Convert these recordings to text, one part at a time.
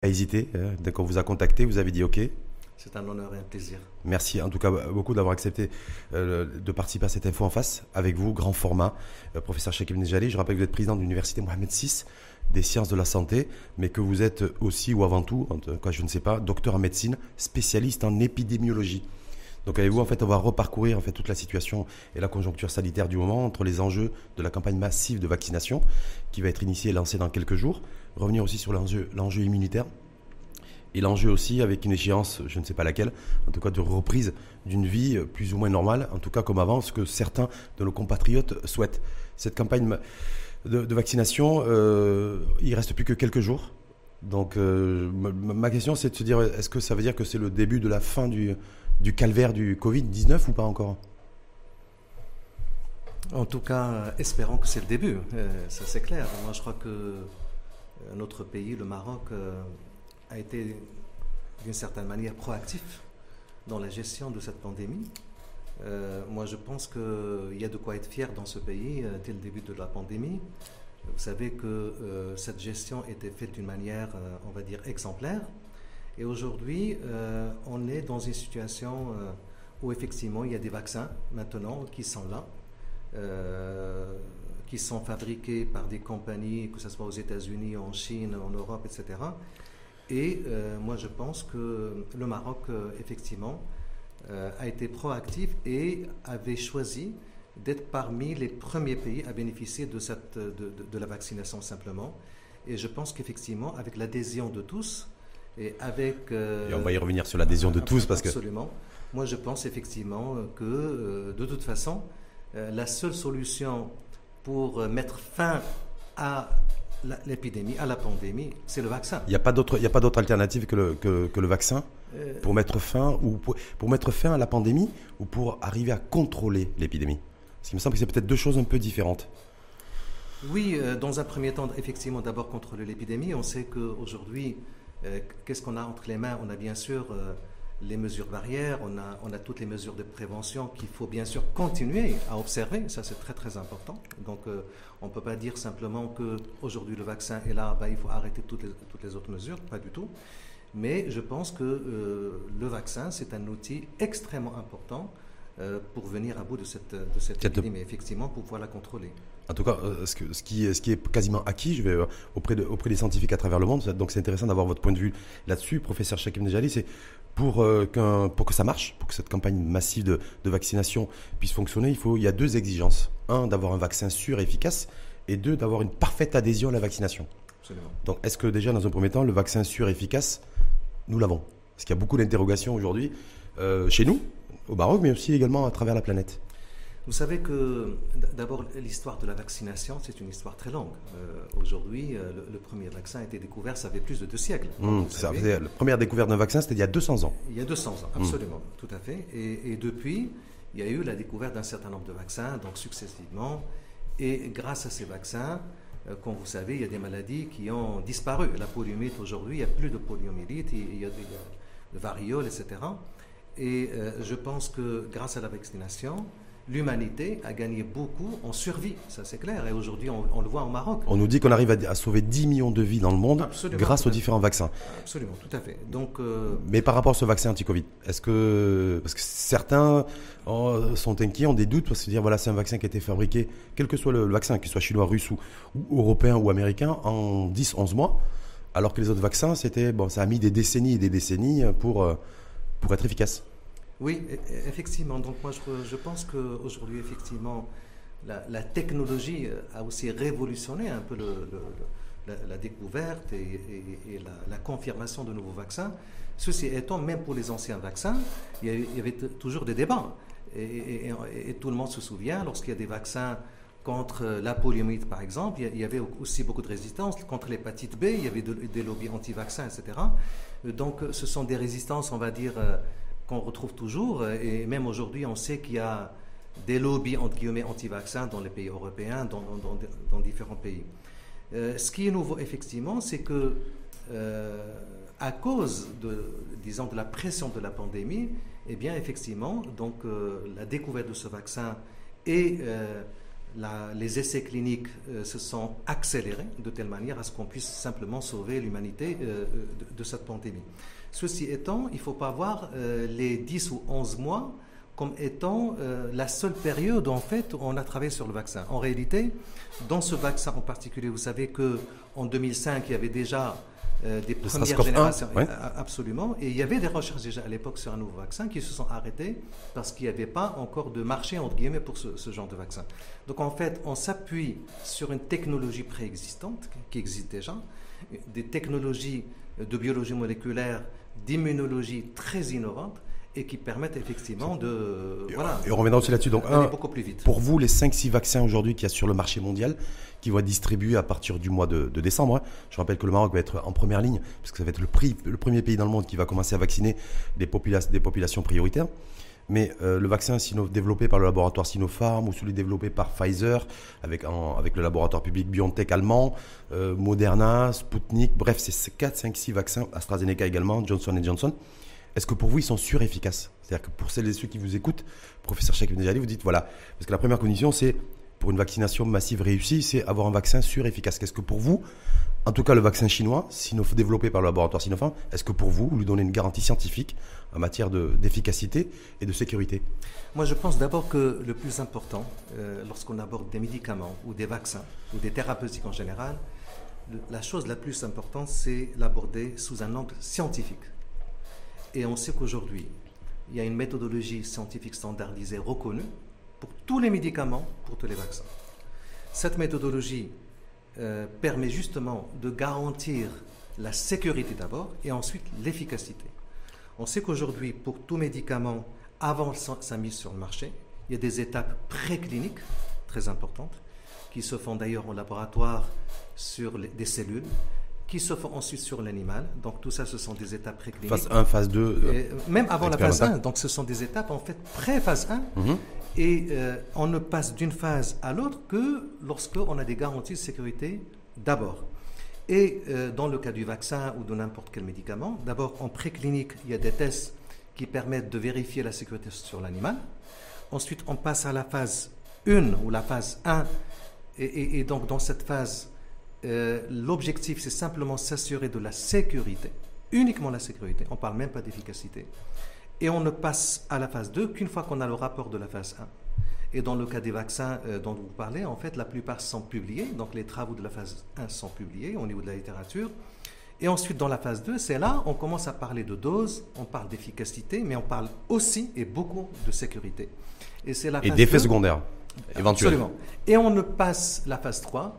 pas hésité. Hein. Dès qu'on vous a contacté, vous avez dit OK. C'est un honneur et un plaisir. Merci en tout cas beaucoup d'avoir accepté euh, de participer à cette info en face avec vous, grand format. Euh, professeur Cheikh Nejali, je rappelle que vous êtes président de l'université Mohamed VI des sciences de la santé, mais que vous êtes aussi, ou avant tout, en tout cas je ne sais pas, docteur en médecine, spécialiste en épidémiologie. Donc avec vous, en fait, on va reparcourir en fait toute la situation et la conjoncture sanitaire du moment entre les enjeux de la campagne massive de vaccination qui va être initiée et lancée dans quelques jours, revenir aussi sur l'enjeu immunitaire et l'enjeu aussi avec une échéance, je ne sais pas laquelle, en tout cas de reprise d'une vie plus ou moins normale, en tout cas comme avant, ce que certains de nos compatriotes souhaitent. Cette campagne de, vaccination, euh, il reste plus que quelques jours. Donc euh, ma, question c'est de se dire, est-ce que ça veut dire que c'est le début de la fin du, du calvaire du Covid-19 ou pas encore? En tout cas, espérons que c'est le début, euh, ça c'est clair. Moi je crois que notre pays, le Maroc, a été d'une certaine manière proactif dans la gestion de cette pandémie. Euh, moi, je pense qu'il y a de quoi être fier dans ce pays euh, dès le début de la pandémie. Vous savez que euh, cette gestion était faite d'une manière, on va dire, exemplaire. Et aujourd'hui, on est dans une situation où effectivement, il y a des vaccins maintenant qui sont là, qui sont fabriqués par des compagnies, que ce soit aux États-Unis, en Chine, en Europe, etc. Et euh, moi, je pense que le Maroc, euh, effectivement, euh, a été proactif et avait choisi d'être parmi les premiers pays à bénéficier de, cette, de, la vaccination simplement. Et je pense qu'effectivement, avec l'adhésion de tous, et avec... et on va y revenir sur l'adhésion de tous parce que... Absolument. Moi, je pense effectivement que, de toute façon, la seule solution pour mettre fin à l'épidémie, à la pandémie, c'est le vaccin. Il n'y a pas d'autre, alternative que le, que, le vaccin euh, pour mettre fin ou pour, mettre fin à la pandémie ou pour arriver à contrôler l'épidémie? Parce qu'il me semble que c'est peut-être deux choses un peu différentes. Oui, euh, dans un premier temps, effectivement, d'abord contrôler l'épidémie. On sait qu'aujourd'hui, euh, qu'est-ce qu'on a entre les mains? On a bien sûr les mesures barrières, on a, toutes les mesures de prévention qu'il faut bien sûr continuer à observer, ça c'est très très important. Donc euh, on ne peut pas dire simplement qu'aujourd'hui le vaccin est là, ben, il faut arrêter toutes les, autres mesures, pas du tout. Mais je pense que euh, le vaccin c'est un outil extrêmement important pour venir à bout de cette, de cette épidémie, effectivement pour pouvoir la contrôler. En tout cas, ce, ce, qui, ce qui est quasiment acquis, je vais auprès, de, auprès des scientifiques à travers le monde, donc c'est intéressant d'avoir votre point de vue là-dessus, professeur Shakim Nejali, c'est pour, euh, pour que ça marche, pour que cette campagne massive de, vaccination puisse fonctionner, il, faut, il y a deux exigences. Un, d'avoir un vaccin sûr et efficace, et deux, d'avoir une parfaite adhésion à la vaccination. Absolument. Donc, est-ce que déjà, dans un premier temps, le vaccin sûr et efficace, nous l'avons? Parce qu'il y a beaucoup d'interrogations aujourd'hui, euh, chez nous, au Maroc, mais aussi également à travers la planète. Vous savez que d'abord l'histoire de la vaccination, c'est une histoire très longue. Euh, aujourd'hui, euh, le, premier vaccin a été découvert, ça fait plus de deux siècles. Mmh, ça la première découverte d'un vaccin, c'était il y a 200 ans. Il y a 200 ans, mmh. absolument, tout à fait. Et, depuis, il y a eu la découverte d'un certain nombre de vaccins, donc successivement. Et grâce à ces vaccins, euh, comme vous savez, il y a des maladies qui ont disparu. La poliomyélite aujourd'hui, il n'y a plus de poliomyélite, il y a des variole, etc. Et je pense que grâce à la vaccination, l'humanité a gagné beaucoup en survie, ça c'est clair, et aujourd'hui on, le voit au Maroc. On nous dit qu'on arrive à, sauver 10 millions de vies dans le monde grâce aux différents vaccins. Absolument, tout à fait. Donc, euh, Mais par rapport à ce vaccin anti-Covid, est-ce que, parce que certains oh, sont inquiets, ont des doutes, parce que dire voilà c'est un vaccin qui a été fabriqué, quel que soit le, vaccin, qu'il soit chinois, russe ou, européen ou américain, en 10-11 mois, alors que les autres vaccins, c'était, bon, ça a mis des décennies et des décennies pour, euh, pour être efficace. Oui, e, e, effectivement. Donc moi, je, pense qu'aujourd'hui, effectivement, la, technologie euh, a aussi révolutionné un peu la, découverte et, la, confirmation de nouveaux vaccins. Ceci étant, même pour les anciens vaccins, il y avait, toujours des débats. Et, tout le monde se souvient, lorsqu'il y a des vaccins contre la poliomyélite, par exemple, il y avait aussi beaucoup de résistance. Contre l'hépatite B, il y avait des lobbies anti-vaccins, etc. Donc ce sont des résistances, on va dire, euh, qu'on retrouve toujours. Et même aujourd'hui, on sait qu'il y a des lobbies entre guillemets anti-vaccins dans les pays européens, dans, différents pays. Euh, ce qui est nouveau, effectivement, c'est que euh, à cause de, disons, de la pression de la pandémie, eh bien, effectivement, donc euh, la découverte de ce vaccin et les essais cliniques se sont accélérés de telle manière à ce qu'on puisse simplement sauver l'humanité de, cette pandémie. Ceci étant, il ne faut pas voir les 10 ou 11 mois comme étant la seule période en fait où on a travaillé sur le vaccin. En réalité, dans ce vaccin en particulier, vous savez que en 2005, il y avait déjà euh, des premières générations. Absolument. Et il y avait des recherches déjà à l'époque sur un nouveau vaccin qui se sont arrêtées parce qu'il n'y avait pas encore de marché, entre guillemets, pour ce, genre de vaccin. Donc en fait, on s'appuie sur une technologie préexistante qui existe déjà, des technologies de biologie moléculaire, d'immunologie très innovantes et qui permettent effectivement de. Voilà, et on reviendra aussi là-dessus. Donc, un, beaucoup plus vite. Pour vous, les 5-6 vaccins aujourd'hui qu'il y a sur le marché mondial, qui vont être distribués à partir du mois de, décembre, hein. je rappelle que le Maroc va être en première ligne, parce que ça va être le, prix, le premier pays dans le monde qui va commencer à vacciner des, des populations prioritaires. Mais euh, le vaccin développé par le laboratoire Sinopharm ou celui développé par Pfizer avec, avec le laboratoire public BioNTech allemand, euh, Moderna, Sputnik, bref, c'est 4, 5, 6 vaccins, AstraZeneca également, Johnson Johnson. Est-ce que pour vous, ils sont sur-efficaces? C'est-à-dire que pour celles et ceux qui vous écoutent, professeur Cheikh Ali, vous dites voilà, parce que la première condition, c'est pour une vaccination massive réussie, c'est avoir un vaccin sur-efficace. Qu'est-ce que pour vous, en tout cas le vaccin chinois, développé par le laboratoire Sinopharm, est-ce que pour vous, vous lui donnez une garantie scientifique en matière d'efficacité et de sécurité? Moi, je pense d'abord que le plus important, euh, lorsqu'on aborde des médicaments ou des vaccins ou des thérapeutiques en général, la chose la plus importante, c'est l'aborder sous un angle scientifique. Et on sait qu'aujourd'hui, il y a une méthodologie scientifique standardisée reconnue pour tous les médicaments, pour tous les vaccins. Cette méthodologie euh, permet justement de garantir la sécurité d'abord et ensuite l'efficacité. On sait qu'aujourd'hui, pour tout médicament, avant sa mise sur le marché, il y a des étapes précliniques très importantes qui se font d'ailleurs au laboratoire sur des cellules qui se font ensuite sur l'animal. Donc tout ça, ce sont des étapes précliniques. Phase 1, phase 2. Euh, même avant la phase 1, donc ce sont des étapes en fait pré-phase 1. Mhm. Et euh, on ne passe d'une phase à l'autre que lorsqu'on a des garanties de sécurité d'abord. Et euh, dans le cas du vaccin ou de n'importe quel médicament, d'abord en préclinique, il y a des tests qui permettent de vérifier la sécurité sur l'animal. Ensuite, on passe à la phase 1 ou la phase 1. et donc dans cette phase, euh, l'objectif, c'est simplement s'assurer de la sécurité, uniquement la sécurité, on ne parle même pas d'efficacité. Et on ne passe à la phase 2 qu'une fois qu'on a le rapport de la phase 1. Et dans le cas des vaccins euh, dont vous parlez, en fait, la plupart sont publiés, donc les travaux de la phase 1 sont publiés au niveau de la littérature. Et ensuite, dans la phase 2, c'est là on commence à parler de dose, on parle d'efficacité, mais on parle aussi et beaucoup de sécurité. Et c'est la Et d'effets secondaires, éventuels. Absolument. Et on ne passe la phase 3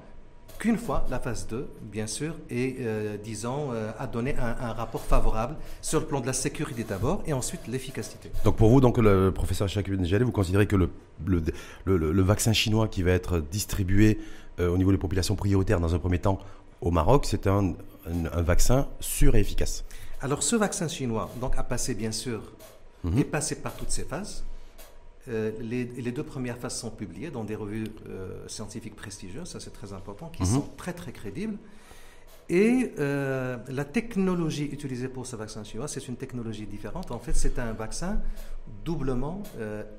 qu'une fois la phase 2, bien sûr, et euh, disons, euh, a donné un, rapport favorable sur le plan de la sécurité d'abord et ensuite l'efficacité. Donc pour vous, donc, le professeur Chakibin vous considérez que le, le, le, vaccin chinois qui va être distribué euh, au niveau des populations prioritaires dans un premier temps au Maroc, c'est un, un, vaccin sûr et efficace? Alors ce vaccin chinois donc, a passé bien sûr, mhm. est passé par toutes ces phases. Euh, les, deux premières phases sont publiées dans des revues euh, scientifiques prestigieuses, ça c'est très important, qui mhm. sont très très crédibles. Et euh, la technologie utilisée pour ce vaccin chinois, c'est une technologie différente. En fait, c'est un vaccin doublement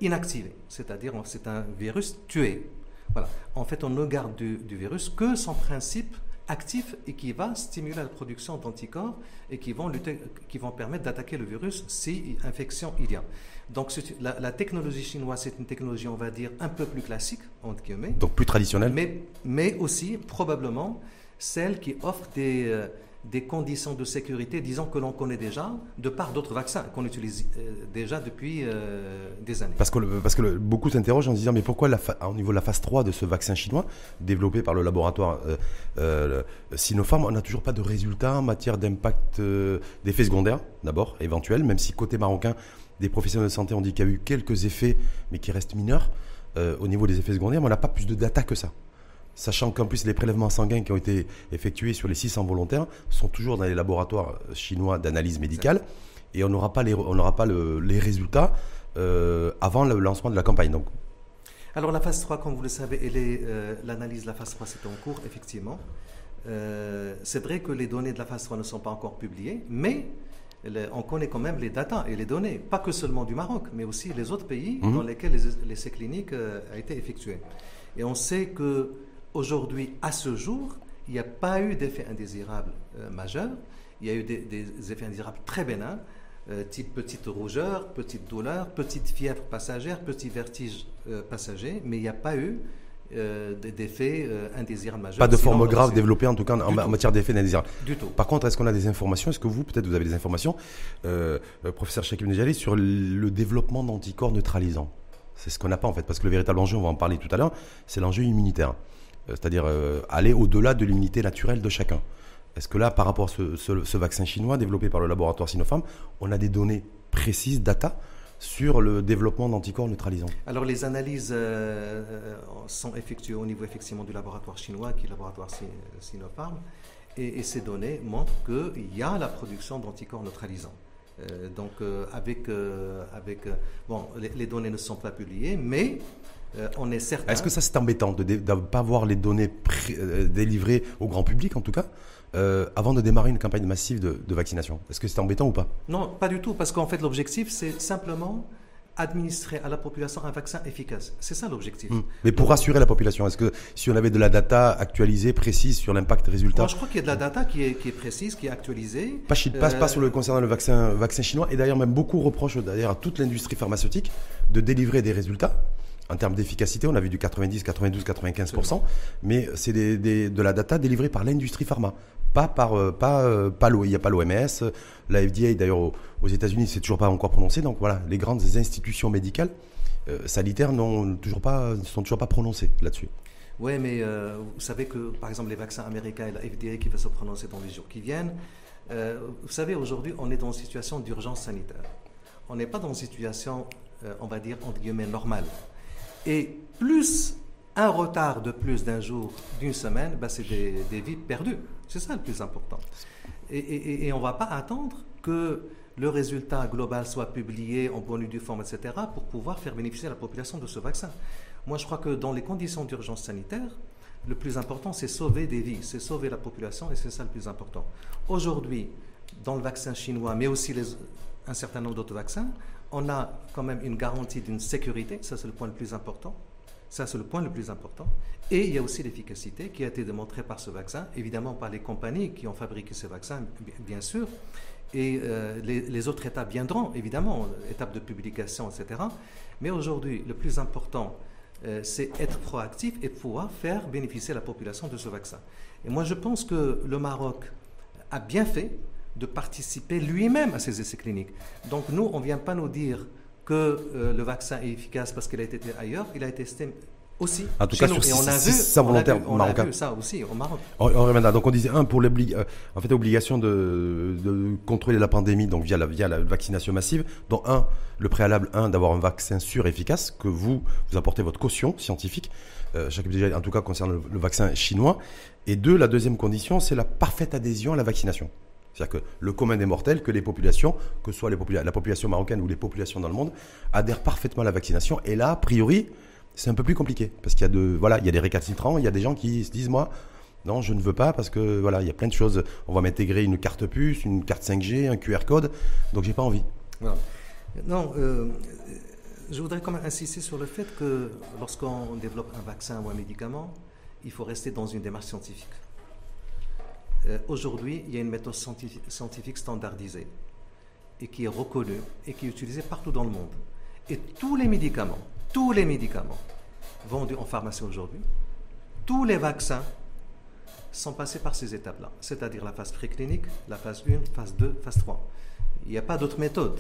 inactivé, c'est-à-dire c'est un virus tué. Voilà. En fait, on ne garde du, du virus que son principe actif et qui va stimuler la production d'anticorps et qui vont, lutter, qui vont permettre d'attaquer le virus si infection il y a. Donc la, technologie chinoise, c'est une technologie, on va dire, un peu plus classique, entre guillemets. Donc plus traditionnelle. Mais, mais aussi probablement celle qui offre des, euh, des conditions de sécurité, disons que l'on connaît déjà, de par d'autres vaccins qu'on utilise euh, déjà depuis euh, des années. Parce que, parce que beaucoup s'interrogent en se disant, mais pourquoi au niveau de la phase 3 de ce vaccin chinois, développé par le laboratoire euh, Sinopharm, on n'a toujours pas de résultats en matière d'impact, d'effets secondaires, d'abord, éventuels, même si côté marocain, des professionnels de santé ont dit qu'il y a eu quelques effets, mais qui restent mineurs au niveau des effets secondaires, mais on n'a pas plus de data que ça sachant qu'en plus les prélèvements sanguins qui ont été effectués sur les 600 volontaires sont toujours dans les laboratoires chinois d'analyse médicale et on n'aura pas les, on pas les résultats euh, avant le lancement de la campagne. Donc. Alors la phase 3, comme vous le savez, euh, l'analyse de la phase 3 c'est en cours, effectivement. Euh, c'est vrai que les données de la phase 3 ne sont pas encore publiées, mais on connaît quand même les datas et les données, pas que seulement du Maroc, mais aussi les autres pays mhm. dans lesquels l'essai clinique a été effectué. Et on sait que aujourd'hui, à ce jour, il n'y a pas eu d'effet indésirable euh, majeur. Il y a eu des, effets indésirables très bénins, euh, type petite rougeur, petite douleur, petite fièvre passagère, petit vertige euh, passager, mais il n'y a pas eu d'effets indésirables majeurs. Pas de forme grave développée en tout cas en, matière d'effets indésirables. Du tout. Par contre, est-ce qu'on a des informations? Est-ce que vous, peut-être, vous avez des informations, professeur Cheikh Nejali, sur le développement d'anticorps neutralisants? C'est ce qu'on n'a pas en fait, parce que le véritable enjeu, on va en parler tout à l'heure, c'est l'enjeu immunitaire. Euh, c'est-à-dire euh, aller au-delà de l'immunité naturelle de chacun. Est-ce que là, par rapport à ce, vaccin chinois développé par le laboratoire Sinopharm, on a des données précises, data, sur le développement d'anticorps neutralisants Alors les analyses euh, sont effectuées au niveau effectivement du laboratoire chinois, qui est le laboratoire Sinopharm, et, ces données montrent qu'il y a la production d'anticorps neutralisants. donc avec, avec bon, les, données ne sont pas publiées, mais euh, on est certain. Est-ce que ça c'est embêtant de ne pas voir les données euh, délivrées au grand public en tout cas euh, avant de démarrer une campagne massive de, vaccination? Est-ce que c'est embêtant ou pas? Non, pas du tout, parce qu'en fait l'objectif c'est simplement administrer à la population un vaccin efficace. C'est ça l'objectif. Hmm. Mais pour rassurer la population, est-ce que si on avait de la data actualisée, précise sur l'impact résultat? Je crois qu'il y a de la data qui est, précise, qui est actualisée. Pas, pas, pas sur le, concernant le vaccin, vaccin chinois, et d'ailleurs même beaucoup reprochent d'ailleurs à toute l'industrie pharmaceutique de délivrer des résultats en termes d'efficacité, on a vu du 90, 92, 95%, mais c'est de la data délivrée par l'industrie pharma, pas par euh, pas euh, pas il n'y a pas l'OMS, la FDA d'ailleurs aux, États-Unis c'est toujours pas encore prononcé, donc voilà, les grandes institutions médicales euh, sanitaires n'ont toujours pas sont toujours pas prononcées là-dessus. Oui, mais vous savez que par exemple les vaccins américains et la FDA qui va se prononcer dans les jours qui viennent, vous savez aujourd'hui on est dans une situation d'urgence sanitaire. On n'est pas dans une situation, on va dire entre guillemets normale. Et plus un retard de plus d'un jour, d'une semaine, ben c'est des, vies perdues. C'est ça le plus important. Et, on ne va pas attendre que le résultat global soit publié en bonne et due forme, etc., pour pouvoir faire bénéficier la population de ce vaccin. Moi, je crois que dans les conditions d'urgence sanitaire, le plus important, c'est sauver des vies, c'est sauver la population, et c'est ça le plus important. Aujourd'hui, dans le vaccin chinois, mais aussi un certain nombre d'autres vaccins, on a quand même une garantie d'une sécurité, ça c'est le point le plus important. Ça, c'est le point le plus important. Et il y a aussi l'efficacité qui a été démontrée par ce vaccin, évidemment par les compagnies qui ont fabriqué ce vaccin, bien sûr. Et euh, les, autres étapes viendront, évidemment, étapes de publication, etc. Mais aujourd'hui, le plus important, euh, c'est être proactif et pouvoir faire bénéficier la population de ce vaccin. Et moi, je pense que le Maroc a bien fait de participer lui-même à ces essais cliniques. Donc nous, on ne vient pas nous dire que euh, le vaccin est efficace parce qu'il a été testé ailleurs, il a été testé aussi. En tout cas, sur et on a vu, ça volontaire on a vu, ça aussi au Maroc. donc on disait un pour l'obligation en fait obligation de, de, contrôler la pandémie donc via la via la vaccination massive. Donc un le préalable un d'avoir un vaccin sûr et efficace que vous vous apportez votre caution scientifique. Euh, en tout cas concernant le vaccin chinois. Et deux, la deuxième condition, c'est la parfaite adhésion à la vaccination. C'est-à-dire que le commun des mortels, que les populations, que ce soit la population marocaine ou les populations dans le monde, adhèrent parfaitement à la vaccination. Et là, a priori, c'est un peu plus compliqué. Parce qu'il y a, de, voilà, il y a des récalcitrants, il y a des gens qui se disent, moi, non, je ne veux pas parce que voilà, il y a plein de choses. On va m'intégrer une carte puce, une carte 5G, un QR code, donc j'ai pas envie. Non, euh, je voudrais quand même insister sur le fait que lorsqu'on développe un vaccin ou un médicament, il faut rester dans une démarche scientifique. Euh, aujourd'hui, il y a une méthode scientifique standardisée et qui est reconnue et qui est utilisée partout dans le monde. Et tous les médicaments, tous les médicaments vendus en pharmacie aujourd'hui, tous les vaccins sont passés par ces étapes-là, c'est-à-dire la phase préclinique, la phase 1, phase 2, phase 3. Il n'y a pas d'autre méthode.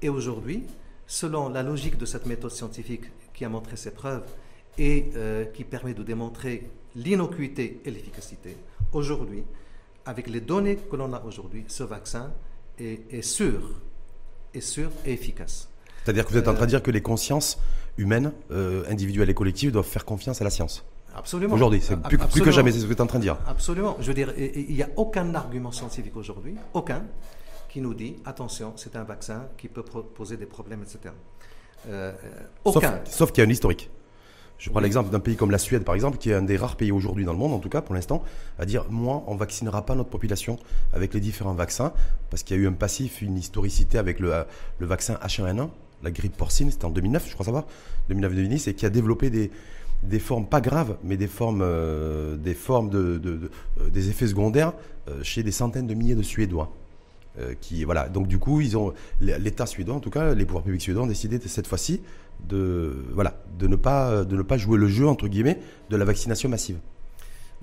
Et aujourd'hui, selon la logique de cette méthode scientifique qui a montré ses preuves et euh, qui permet de démontrer l'innocuité et l'efficacité, aujourd'hui, avec les données que l'on a aujourd'hui, ce vaccin est, sûr, est sûr et efficace. C'est-à-dire que vous êtes en train de dire que les consciences humaines, euh, individuelles et collectives doivent faire confiance à la science. Absolument. Aujourd'hui, c'est plus, que jamais, c'est ce que vous êtes en train de dire. Absolument. Je veux dire, il n'y a aucun argument scientifique aujourd'hui, aucun, qui nous dit attention, c'est un vaccin qui peut poser des problèmes, etc. Euh, aucun. sauf qu'il y a un historique. Je prends l'exemple d'un pays comme la Suède, par exemple, qui est un des rares pays aujourd'hui dans le monde, en tout cas pour l'instant, à dire moi, on vaccinera pas notre population avec les différents vaccins, parce qu'il y a eu un passif, une historicité avec le, le vaccin H1N1, la grippe porcine, c'était en 2009, je crois savoir, 2009-2010, et qui a développé des, des formes pas graves, mais des formes, des, formes de, des effets secondaires chez des centaines de milliers de Suédois. qui, voilà. Donc du coup, ils ont l'État suédois, en tout cas, les pouvoirs publics suédois ont décidé cette fois-ci de, voilà, de, ne pas, de ne pas jouer le jeu, entre guillemets, de la vaccination massive.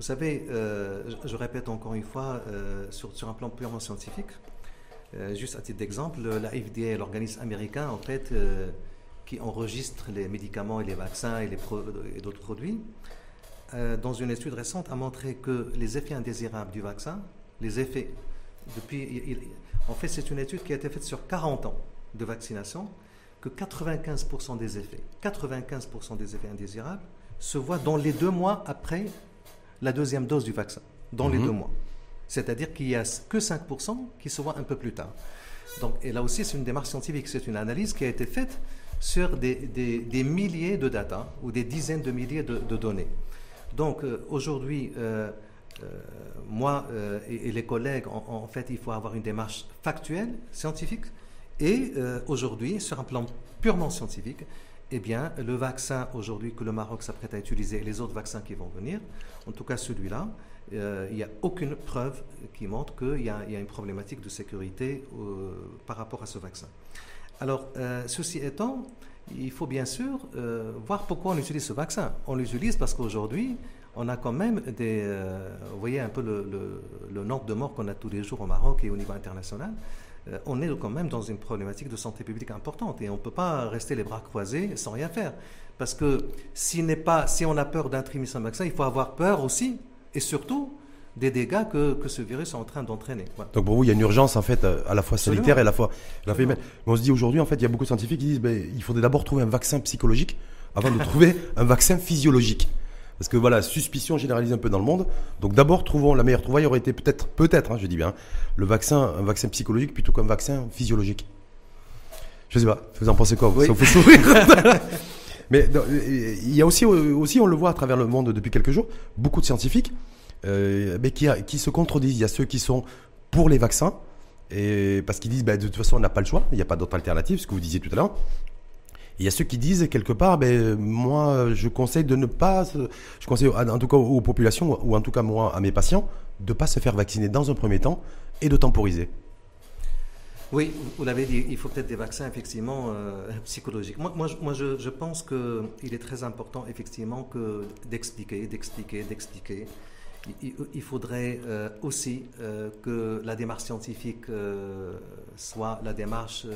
Vous savez, euh, je, répète encore une fois, euh, sur, sur, un plan purement scientifique, euh, juste à titre d'exemple, la FDA, l'organisme américain, en fait, qui enregistre les médicaments et les vaccins et, et d'autres produits, dans une étude récente, a montré que les effets indésirables du vaccin, les effets, depuis, en fait, c'est une étude qui a été faite sur 40 ans de vaccination, que 95% des effets, 95% des effets indésirables se voient dans les deux mois après la deuxième dose du vaccin, dans les mhm. deux mois. C'est-à-dire qu'il n'y a que 5% qui se voient un peu plus tard. Donc, et là aussi, c'est une démarche scientifique, c'est une analyse qui a été faite sur des, des, milliers de data ou des dizaines de milliers de, données. Donc euh, aujourd'hui, euh, euh, moi et, les collègues, en, fait, il faut avoir une démarche factuelle, scientifique, et euh, aujourd'hui, sur un plan purement scientifique, eh bien, le vaccin aujourd'hui que le Maroc s'apprête à utiliser et les autres vaccins qui vont venir, en tout cas celui-là, euh, il n'y a aucune preuve qui montre qu'il y, a une problématique de sécurité euh, par rapport à ce vaccin. Alors, ceci étant, il faut bien sûr voir pourquoi on utilise ce vaccin. On l'utilise parce qu'aujourd'hui, on a quand même des... vous voyez un peu le, le nombre de morts qu'on a tous les jours au Maroc et au niveau international. Euh, on est quand même dans une problématique de santé publique importante et on ne peut pas rester les bras croisés sans rien faire. Parce que si, pas, si on a peur d'un trimestre vaccin, il faut avoir peur aussi et surtout des dégâts que, ce virus est en train d'entraîner. Donc pour vous, il y a une urgence en fait à la fois sanitaire et à la fois, la Mais on se dit aujourd'hui en fait, il y a beaucoup de scientifiques qui disent ben, il faudrait d'abord trouver un vaccin psychologique avant de trouver un vaccin physiologique. Parce que voilà, suspicion généralisée un peu dans le monde. Donc d'abord, trouvons la meilleure trouvaille aurait été peut-être, peut-être, hein, je dis bien, le vaccin, un vaccin psychologique plutôt qu'un vaccin physiologique. Je sais pas, vous en pensez quoi? Ça vous fait sourire? Mais il y a aussi, aussi, on le voit à travers le monde depuis quelques jours, beaucoup de scientifiques euh, mais qui, qui se contredisent. Il y a ceux qui sont pour les vaccins, et parce qu'ils disent bah, de toute façon on n'a pas le choix, il n'y a pas d'autre alternative, ce que vous disiez tout à l'heure. Il y a ceux qui disent quelque part, ben, moi, je conseille de ne pas, je conseille en tout cas aux populations, ou en tout cas moi, à mes patients, de ne pas se faire vacciner dans un premier temps et de temporiser. Oui, vous l'avez dit, il faut peut-être des vaccins effectivement euh, psychologiques. Moi, moi, moi je, pense qu'il est très important effectivement que d'expliquer, d'expliquer, d'expliquer. Il, faudrait euh, aussi euh, que la démarche scientifique soit la démarche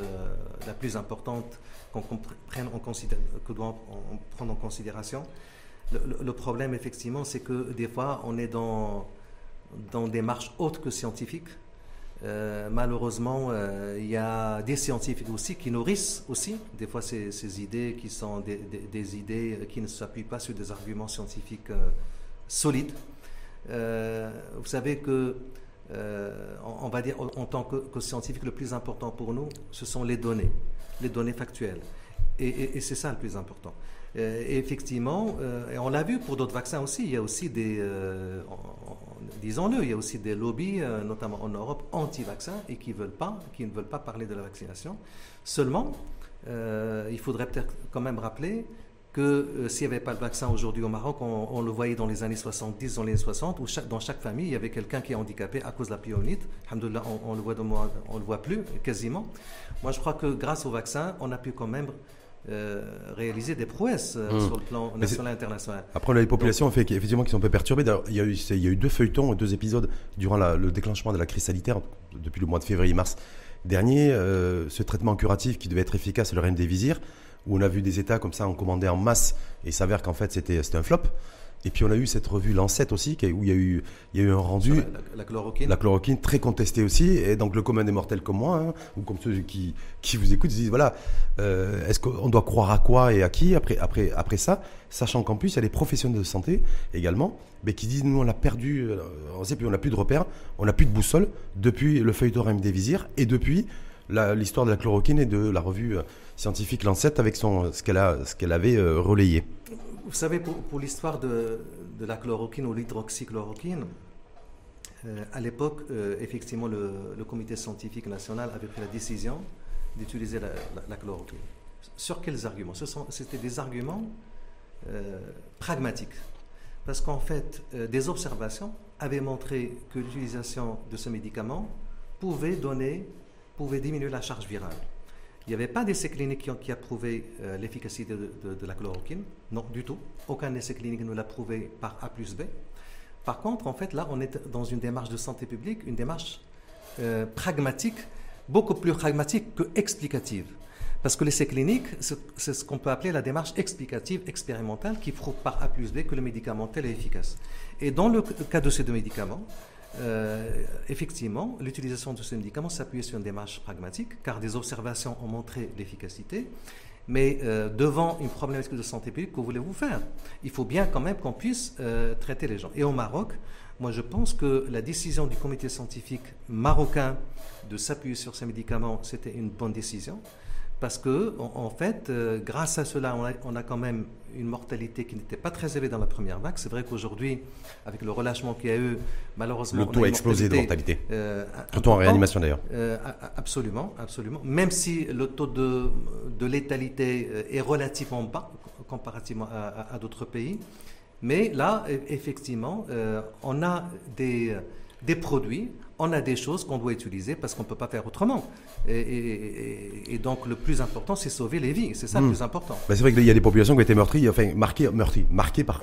la plus importante qu'on en doit prendre en considération. Le, problème, effectivement, c'est que des fois, on est dans, dans des marches autres que scientifiques. Euh, malheureusement, euh, il y a des scientifiques aussi qui nourrissent aussi des fois ces, idées qui sont des, idées qui ne s'appuient pas sur des arguments scientifiques euh, solides. vous savez que, on, va dire en, tant que, que, scientifique, le plus important pour nous, ce sont les données les données factuelles. Et, c'est ça le plus important. Euh, et effectivement, euh, et on l'a vu pour d'autres vaccins aussi, il y a aussi des, euh, disons-le, il y a aussi des lobbies, notamment en Europe, anti-vaccins et qui, veulent pas, qui ne veulent pas parler de la vaccination. Seulement, il faudrait peut-être quand même rappeler que euh, s'il n'y avait pas le vaccin aujourd'hui au Maroc, on, le voyait dans les années 70, dans les années 60, où dans chaque famille, il y avait quelqu'un qui est handicapé à cause de la pyonite. Alhamdoulilah, on, on, le voit on le voit plus, quasiment. Moi, je crois que grâce au vaccin, on a pu quand même euh, réaliser des prouesses euh, hmm. sur le plan national et international. Après, on a les populations fait, effectivement qui sont un peu perturbées. Il y, a eu, il y a eu deux feuilletons, deux épisodes durant le déclenchement de la crise sanitaire depuis le mois de février-mars dernier. ce traitement curatif qui devait être efficace, le règne des visirs où on a vu des États comme ça en commander en masse et il s'avère qu'en fait c'était un flop. Et puis on a eu cette revue Lancet aussi, où il y a eu, il y a eu un rendu. La, chloroquine. La chloroquine très contestée aussi. Et donc le commun des mortels comme moi, hein, ou comme ceux qui, qui vous écoutent, se disent voilà, euh, est-ce qu'on doit croire à quoi et à qui après, après, après ça? Sachant qu'en plus, il y a des professionnels de santé également, mais qui disent nous on a perdu, euh, on sait plus, on n'a plus de repères, on n'a plus de boussole depuis le feuilleton des visirs et depuis l'histoire de la chloroquine et de la revue euh, scientifique Lancet avec son, ce qu'elle avait euh, relayé. Vous savez, pour, l'histoire de, la chloroquine ou l'hydroxychloroquine, euh, à l'époque, effectivement, le, comité scientifique national avait pris la décision d'utiliser la, chloroquine. Sur quels arguments? C'était des arguments pragmatique. Parce qu'en fait, des observations avaient montré que l'utilisation de ce médicament pouvait donner, pouvait diminuer la charge virale. Il n'y avait pas d'essai clinique qui, qui a prouvé l'efficacité de, la chloroquine, non du tout. Aucun essai clinique ne l'a prouvé par A plus B. Par contre, en fait, là, on est dans une démarche de santé publique, une démarche pragmatique, beaucoup plus pragmatique que explicative. Parce que l'essai clinique, c'est ce qu'on peut appeler la démarche explicative expérimentale qui prouve par A plus B que le médicament tel est efficace. Et dans le cas de ces deux médicaments, euh, effectivement, l'utilisation de ces médicaments s'appuie sur une démarche pragmatique, car des observations ont montré l'efficacité. Mais euh, devant une problématique de santé publique, que voulez-vous faire? Il faut bien quand même qu'on puisse euh, traiter les gens. Et au Maroc, moi je pense que la décision du comité scientifique marocain de s'appuyer sur ces médicaments, c'était une bonne décision parce que, en, fait, euh, grâce à cela, on a, quand même une mortalité qui n'était pas très élevée dans la première vague. C'est vrai qu'aujourd'hui, avec le relâchement qu'il y a eu, malheureusement. Le taux a, explosé de mortalité. Euh, taux en réanimation d'ailleurs. Euh, absolument, absolument. Même si le taux de, de létalité est relativement bas comparativement à, à d'autres pays. Mais là, e, effectivement, on a des, des produits on a des choses qu'on doit utiliser parce qu'on ne peut pas faire autrement. Et, donc le plus important, c'est sauver les vies. C'est ça le hmm. plus important. c'est vrai qu'il y a des populations qui ont été meurtries, enfin marquées, meurtries, marquées par,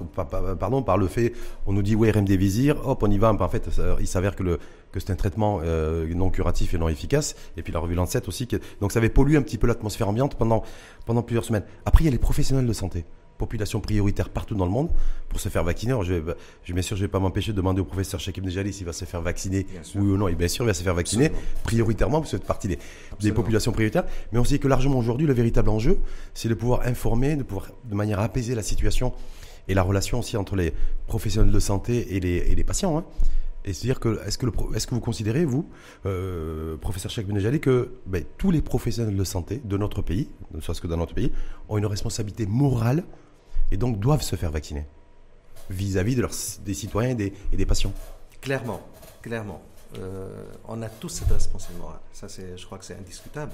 pardon, par le fait, on nous dit oui, RMD Vizir, hop, on y va. En fait, il s'avère que, le, que c'est un traitement euh, non curatif et non efficace. Et puis la revue Lancet aussi. donc ça avait pollué un petit peu l'atmosphère ambiante pendant, pendant plusieurs semaines. Après, il y a les professionnels de santé population prioritaire partout dans le monde pour se faire vacciner. je, vais, je, bien sûr, je ne vais pas m'empêcher de demander au professeur Shekim Nejali s'il va se faire vacciner, oui ou non. Et bien sûr, il va se faire vacciner prioritairement, parce que c'est partie des, des, populations prioritaires. Mais on sait que largement aujourd'hui, le véritable enjeu, c'est de pouvoir informer, de pouvoir de manière apaiser la situation et la relation aussi entre les professionnels de santé et les, et les patients. Hein. Et c'est-à-dire que, est-ce que, est que, vous considérez, vous, euh, professeur Cheikh Benejali, que ben, tous les professionnels de santé de notre pays, ne soit-ce que dans notre pays, ont une responsabilité morale et donc doivent se faire vacciner vis-à-vis des citoyens et des, patients. Clairement, clairement. Euh, on a tous cette responsabilité morale. Ça, je crois que c'est indiscutable.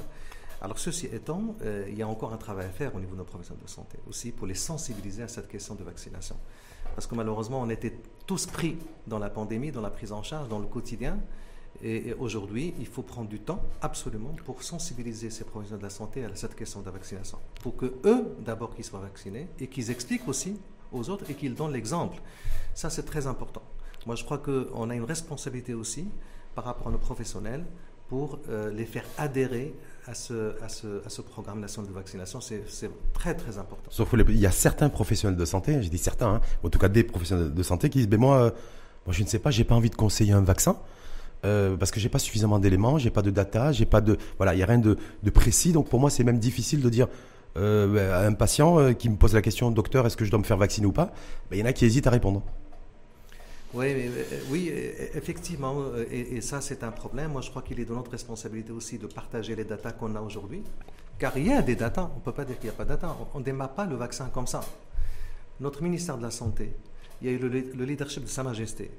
Alors, ceci étant, euh, il y a encore un travail à faire au niveau de nos professionnels de santé aussi pour les sensibiliser à cette question de vaccination. Parce que malheureusement, on était tous pris dans la pandémie, dans la prise en charge, dans le quotidien. Et, aujourd'hui, il faut prendre du temps absolument pour sensibiliser ces professionnels de la santé à cette question de la vaccination. Pour que eux, d'abord, qu'ils soient vaccinés et qu'ils expliquent aussi aux autres et qu'ils donnent l'exemple. Ça, c'est très important. Moi, je crois qu'on a une responsabilité aussi par rapport à nos professionnels pour euh, les faire adhérer à ce, à ce, à ce, programme national de vaccination. C'est très, très important. Sauf qu'il y a certains professionnels de santé, j'ai dit certains, hein, en tout cas des professionnels de santé, qui disent, ben moi, euh, moi, je ne sais pas, j'ai pas envie de conseiller un vaccin. Euh, parce que j'ai pas suffisamment d'éléments, j'ai pas de data, j'ai pas de voilà, il y a rien de, précis. Donc pour moi, c'est même difficile de dire euh, à un patient euh, qui me pose la question, docteur, est-ce que je dois me faire vacciner ou pas ben, Il y en a qui hésitent à répondre. Oui, oui, effectivement, et, ça c'est un problème. Moi, je crois qu'il est de notre responsabilité aussi de partager les datas qu'on a aujourd'hui, car il y a des datas. On peut pas dire qu'il n'y a pas de data. On ne démarre pas le vaccin comme ça. Notre ministère de la Santé, il y a eu le leadership de Sa Majesté.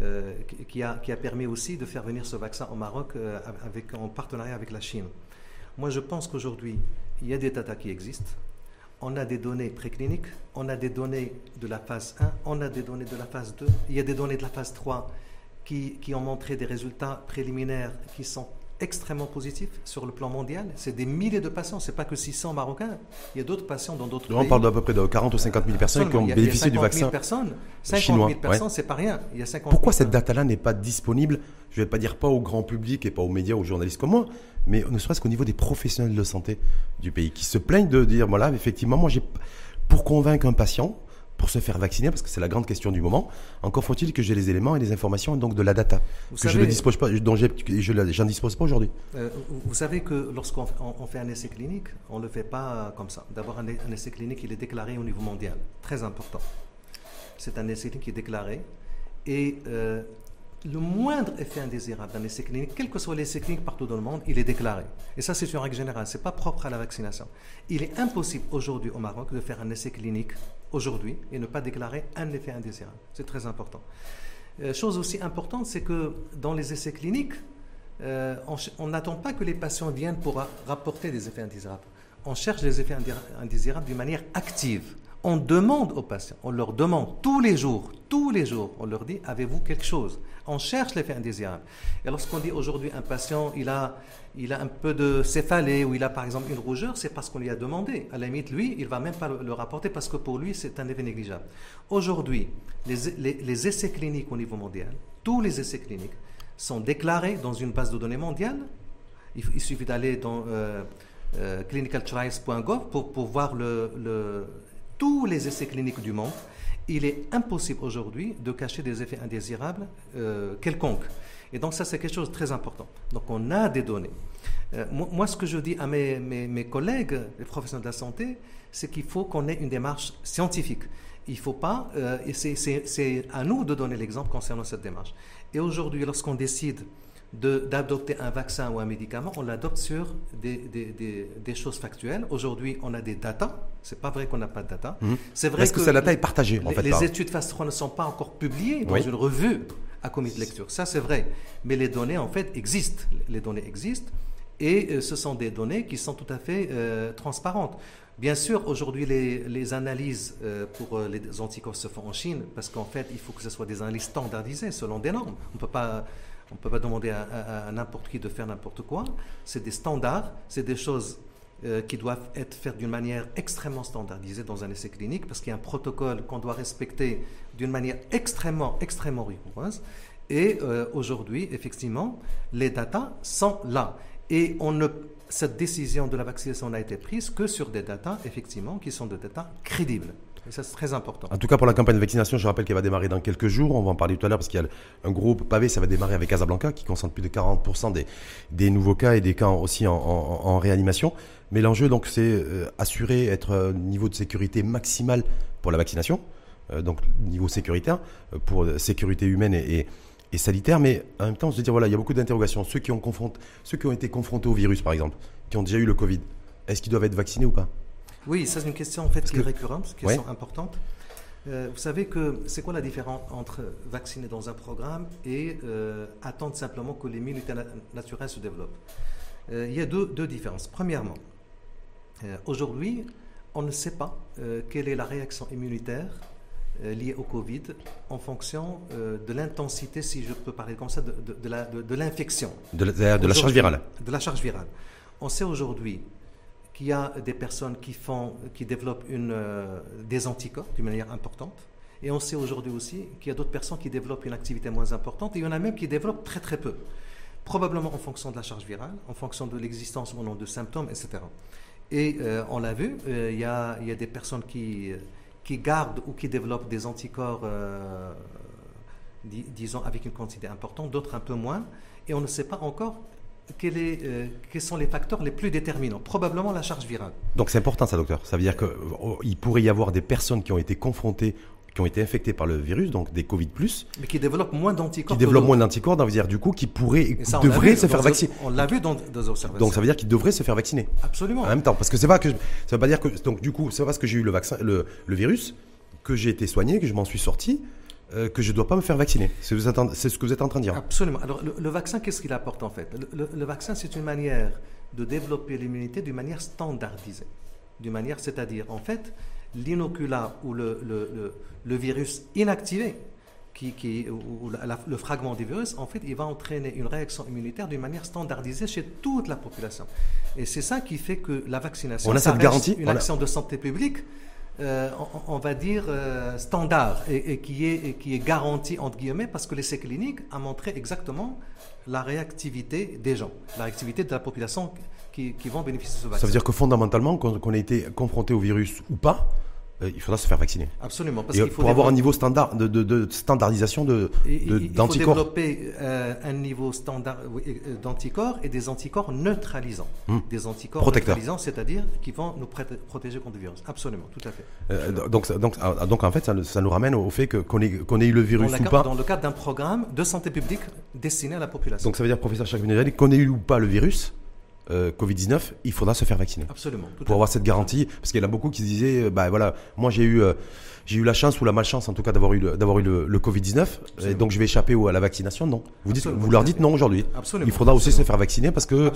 Euh, qui, a, qui, a, permis aussi de faire venir ce vaccin au Maroc euh, avec, en partenariat avec la Chine. Moi, je pense qu'aujourd'hui, il y a des data qui existent. On a des données précliniques, on a des données de la phase 1, on a des données de la phase 2, il y a des données de la phase 3 qui, qui ont montré des résultats préliminaires qui sont extrêmement positif sur le plan mondial. C'est des milliers de patients, c'est pas que 600 Marocains. Il y a d'autres patients dans d'autres pays. On parle d'à peu près de 40 ou 50 000 personnes qui ont bénéficié du vaccin. 000 personnes, 50 000 personnes, c'est pas rien. Il y a 50 Pourquoi cette data-là n'est pas disponible? Je vais pas dire pas au grand public et pas aux médias, aux journalistes comme moi, mais ne serait-ce qu'au niveau des professionnels de santé du pays qui se plaignent de dire voilà, effectivement, moi j'ai pour convaincre un patient, pour se faire vacciner, parce que c'est la grande question du moment, encore faut-il que j'ai les éléments et les informations, donc de la data, que je ne dispose pas, dont je n'en dispose pas aujourd'hui. Euh, vous savez que lorsqu'on fait un essai clinique, on ne le fait pas comme ça. D'abord, un, essai clinique, il est déclaré au niveau mondial, très important. C'est un essai clinique qui est déclaré, et euh, le moindre effet indésirable d'un essai clinique, quel que soit l'essai clinique partout dans le monde, il est déclaré. Et ça, c'est une règle générale, ce n'est pas propre à la vaccination. Il est impossible aujourd'hui au Maroc de faire un essai clinique aujourd'hui et ne pas déclarer un effet indésirable. C'est très important. Euh, chose aussi importante, c'est que dans les essais cliniques, euh, on n'attend pas que les patients viennent pour rapporter des effets indésirables. On cherche les effets indésirables d'une manière active on demande aux patients, on leur demande tous les jours, tous les jours, on leur dit, avez-vous quelque chose? On cherche l'effet indésirable. Et lorsqu'on dit aujourd'hui un patient, il a, il a un peu de céphalée ou il a par exemple une rougeur, c'est parce qu'on lui a demandé. À la limite, lui, il va même pas le, rapporter parce que pour lui, c'est un effet négligeable. Aujourd'hui, les, essais cliniques au niveau mondial, tous les essais cliniques sont déclarés dans une base de données mondiale. Il, suffit d'aller dans euh, euh, clinicaltrials.gov pour, voir tous les essais cliniques du monde. Il est impossible aujourd'hui de cacher des effets indésirables euh, quelconques. Et donc ça, c'est quelque chose de très important. Donc on a des données. Euh, moi, ce que je dis à mes, mes, collègues, les professionnels de la santé, c'est qu'il faut qu'on ait une démarche scientifique. Il faut pas, euh, et c'est à nous de donner l'exemple concernant cette démarche. Et aujourd'hui, lorsqu'on décide d'adopter un vaccin ou un médicament, on l'adopte sur des, des, des, choses factuelles. Aujourd'hui, on a des data. C'est pas vrai qu'on n'a pas de data. Mhm. C'est vrai que, que cette data est partagée. Les, en fait, les études phase 3 ne sont pas encore publiées dans une revue à comité de lecture. Ça, c'est vrai. Mais les données, en fait, existent. Les données existent. Et euh, ce sont des données qui sont tout à fait euh, transparentes. Bien sûr, aujourd'hui, les, les, analyses euh, pour les anticorps se font en Chine parce qu'en fait, il faut que ce soit des analyses standardisées selon des normes. On ne peut pas on peut pas demander à, n'importe qui de faire n'importe quoi. C'est des standards, c'est des choses euh, qui doivent être faites d'une manière extrêmement standardisée dans un essai clinique, parce qu'il y a un protocole qu'on doit respecter d'une manière extrêmement, extrêmement rigoureuse. Et euh, aujourd'hui, effectivement, les datas sont là. Et ne, cette décision de la vaccination n'a été prise que sur des datas, effectivement, qui sont des datas crédibles. Et ça, c'est très important. En tout cas, pour la campagne de vaccination, je rappelle qu'elle va démarrer dans quelques jours. On va en parler tout à l'heure parce qu'il y a un gros pavé. Ça va démarrer avec Casablanca, qui concentre plus de 40% des, nouveaux cas et des cas aussi en, réanimation. Mais l'enjeu, donc, c'est euh, assurer être un niveau de sécurité maximal pour la vaccination. Euh, donc, niveau sécuritaire, euh, pour sécurité humaine et, sanitaire. Mais en même temps, se dire, voilà, il y a beaucoup d'interrogations. Ceux qui ont été confrontés au virus, par exemple, qui ont déjà eu le Covid, est-ce qu'ils doivent être vaccinés ou pas? Oui, ça c'est une question en fait qui est récurrente, une question importante. Euh, vous savez que c'est quoi la différence entre vacciner dans un programme et euh, attendre simplement que l'immunité naturelle se développe euh, Il y a deux, deux différences. Premièrement, aujourd'hui, on ne sait pas quelle est la réaction immunitaire liée au Covid en fonction de l'intensité, si je peux parler comme ça, de, de, l'infection. De, de la charge virale. De la charge virale. On sait aujourd'hui qu'il y a des personnes qui, font, qui développent une, euh, des anticorps d'une manière importante. Et on sait aujourd'hui aussi qu'il y a d'autres personnes qui développent une activité moins importante. Et il y en a même qui développent très très peu. Probablement en fonction de la charge virale, en fonction de l'existence ou non de symptômes, etc. Et euh, on l'a vu, euh, il, y a, des personnes qui gardent ou qui développent des anticorps, disons, avec une quantité importante, d'autres un peu moins. Et on ne sait pas encore est, euh, quels sont les facteurs les plus déterminants? Probablement la charge virale. Donc c'est important ça, docteur. Ça veut dire qu'il oh, pourrait y avoir des personnes qui ont été confrontées qui ont été infectées par le virus, donc des Covid+. Mais qui développent moins d'anticorps. Qui développent moins d'anticorps, ça veut dire du coup qui pourraient, devraient se faire vacciner. On l'a vu dans des observations. Donc ça veut dire qu'ils devraient se faire vacciner. Absolument. En même temps, parce que c'est pas que, ça veut pas dire que, donc du coup, c'est pas parce que j'ai eu le vaccin, le, le virus, que j'ai été soigné, que je m'en suis sorti. Euh, que je ne dois pas me faire vacciner. C'est ce que vous êtes en train de dire. Absolument. Alors, le, vaccin, qu'est-ce qu'il apporte en fait? Le, vaccin, c'est une manière de développer l'immunité d'une manière standardisée. D'une manière, c'est-à-dire, en fait, l'inoculat ou le, virus inactivé, qui, qui, ou le fragment du virus, en fait, il va entraîner une réaction immunitaire d'une manière standardisée chez toute la population. Et c'est ça qui fait que la vaccination, on a cette garantie, une action de santé publique euh, on, va dire, euh, standard et, qui est, qui est garanti, entre guillemets, parce que l'essai clinique a montré exactement la réactivité des gens, la réactivité de la population qui, vont bénéficier de ce vaccin. Ça veut dire que fondamentalement, qu'on ait été confronté au virus ou pas, euh, il faudra se faire vacciner. Absolument. Parce faut pour avoir un niveau standard de, de, standardisation de, d'anticorps. Il faut développer euh, un niveau standard euh, d'anticorps et des anticorps neutralisants. Hmm. Des anticorps neutralisants, c'est-à-dire qui vont nous protéger contre le virus. Absolument, tout à fait. donc, donc, ah, donc, en fait, ça, nous ramène au fait que, qu'on, ait, qu'on ait eu le virus ou pas. Dans le cadre d'un programme de santé publique destiné à la population. Donc ça veut dire, professeur Chakvinelli, qu'on ait eu ou pas le virus, euh, Covid-19, il faudra se faire vacciner. Absolument. pour avoir cette garantie, parce qu'il y en a beaucoup qui se disaient, euh, bah voilà, moi j'ai eu, euh, j'ai eu la chance ou la malchance en tout cas d'avoir eu le, d'avoir eu le, Covid-19, et donc je vais échapper à la vaccination. Non, vous dites, vous leur dites non aujourd'hui. Il faudra aussi se faire vacciner parce que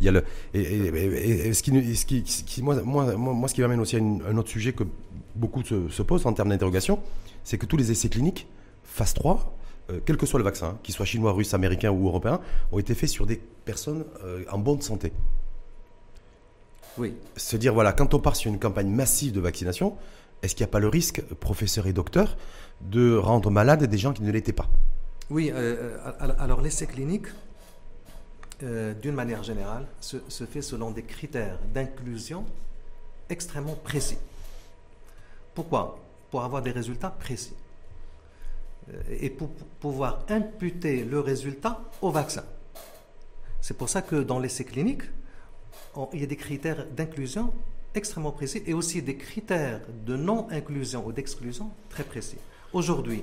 il y a le, et, ce qui, ce qui, moi, moi, moi, ce qui m'amène aussi à un autre sujet que beaucoup se, posent en termes d'interrogation, c'est que tous les essais cliniques, phase 3, euh, quel que soit le vaccin, qu'il soit chinois, russe, américain ou européen, ont été faits sur des personnes euh, en bonne santé. Oui. Se dire, voilà, quand on part sur une campagne massive de vaccination, est-ce qu'il n'y a pas le risque, professeur et docteur, de rendre malades des gens qui ne l'étaient pas? Oui, euh, alors l'essai clinique, d'une manière générale, se, se, fait selon des critères d'inclusion extrêmement précis. Pourquoi? Pour avoir des résultats précis. Euh, et pour pouvoir imputer le résultat au vaccin. C'est pour ça que dans l'essai clinique, il y a des critères d'inclusion extrêmement précis et aussi des critères de non-inclusion ou d'exclusion très précis. Aujourd'hui,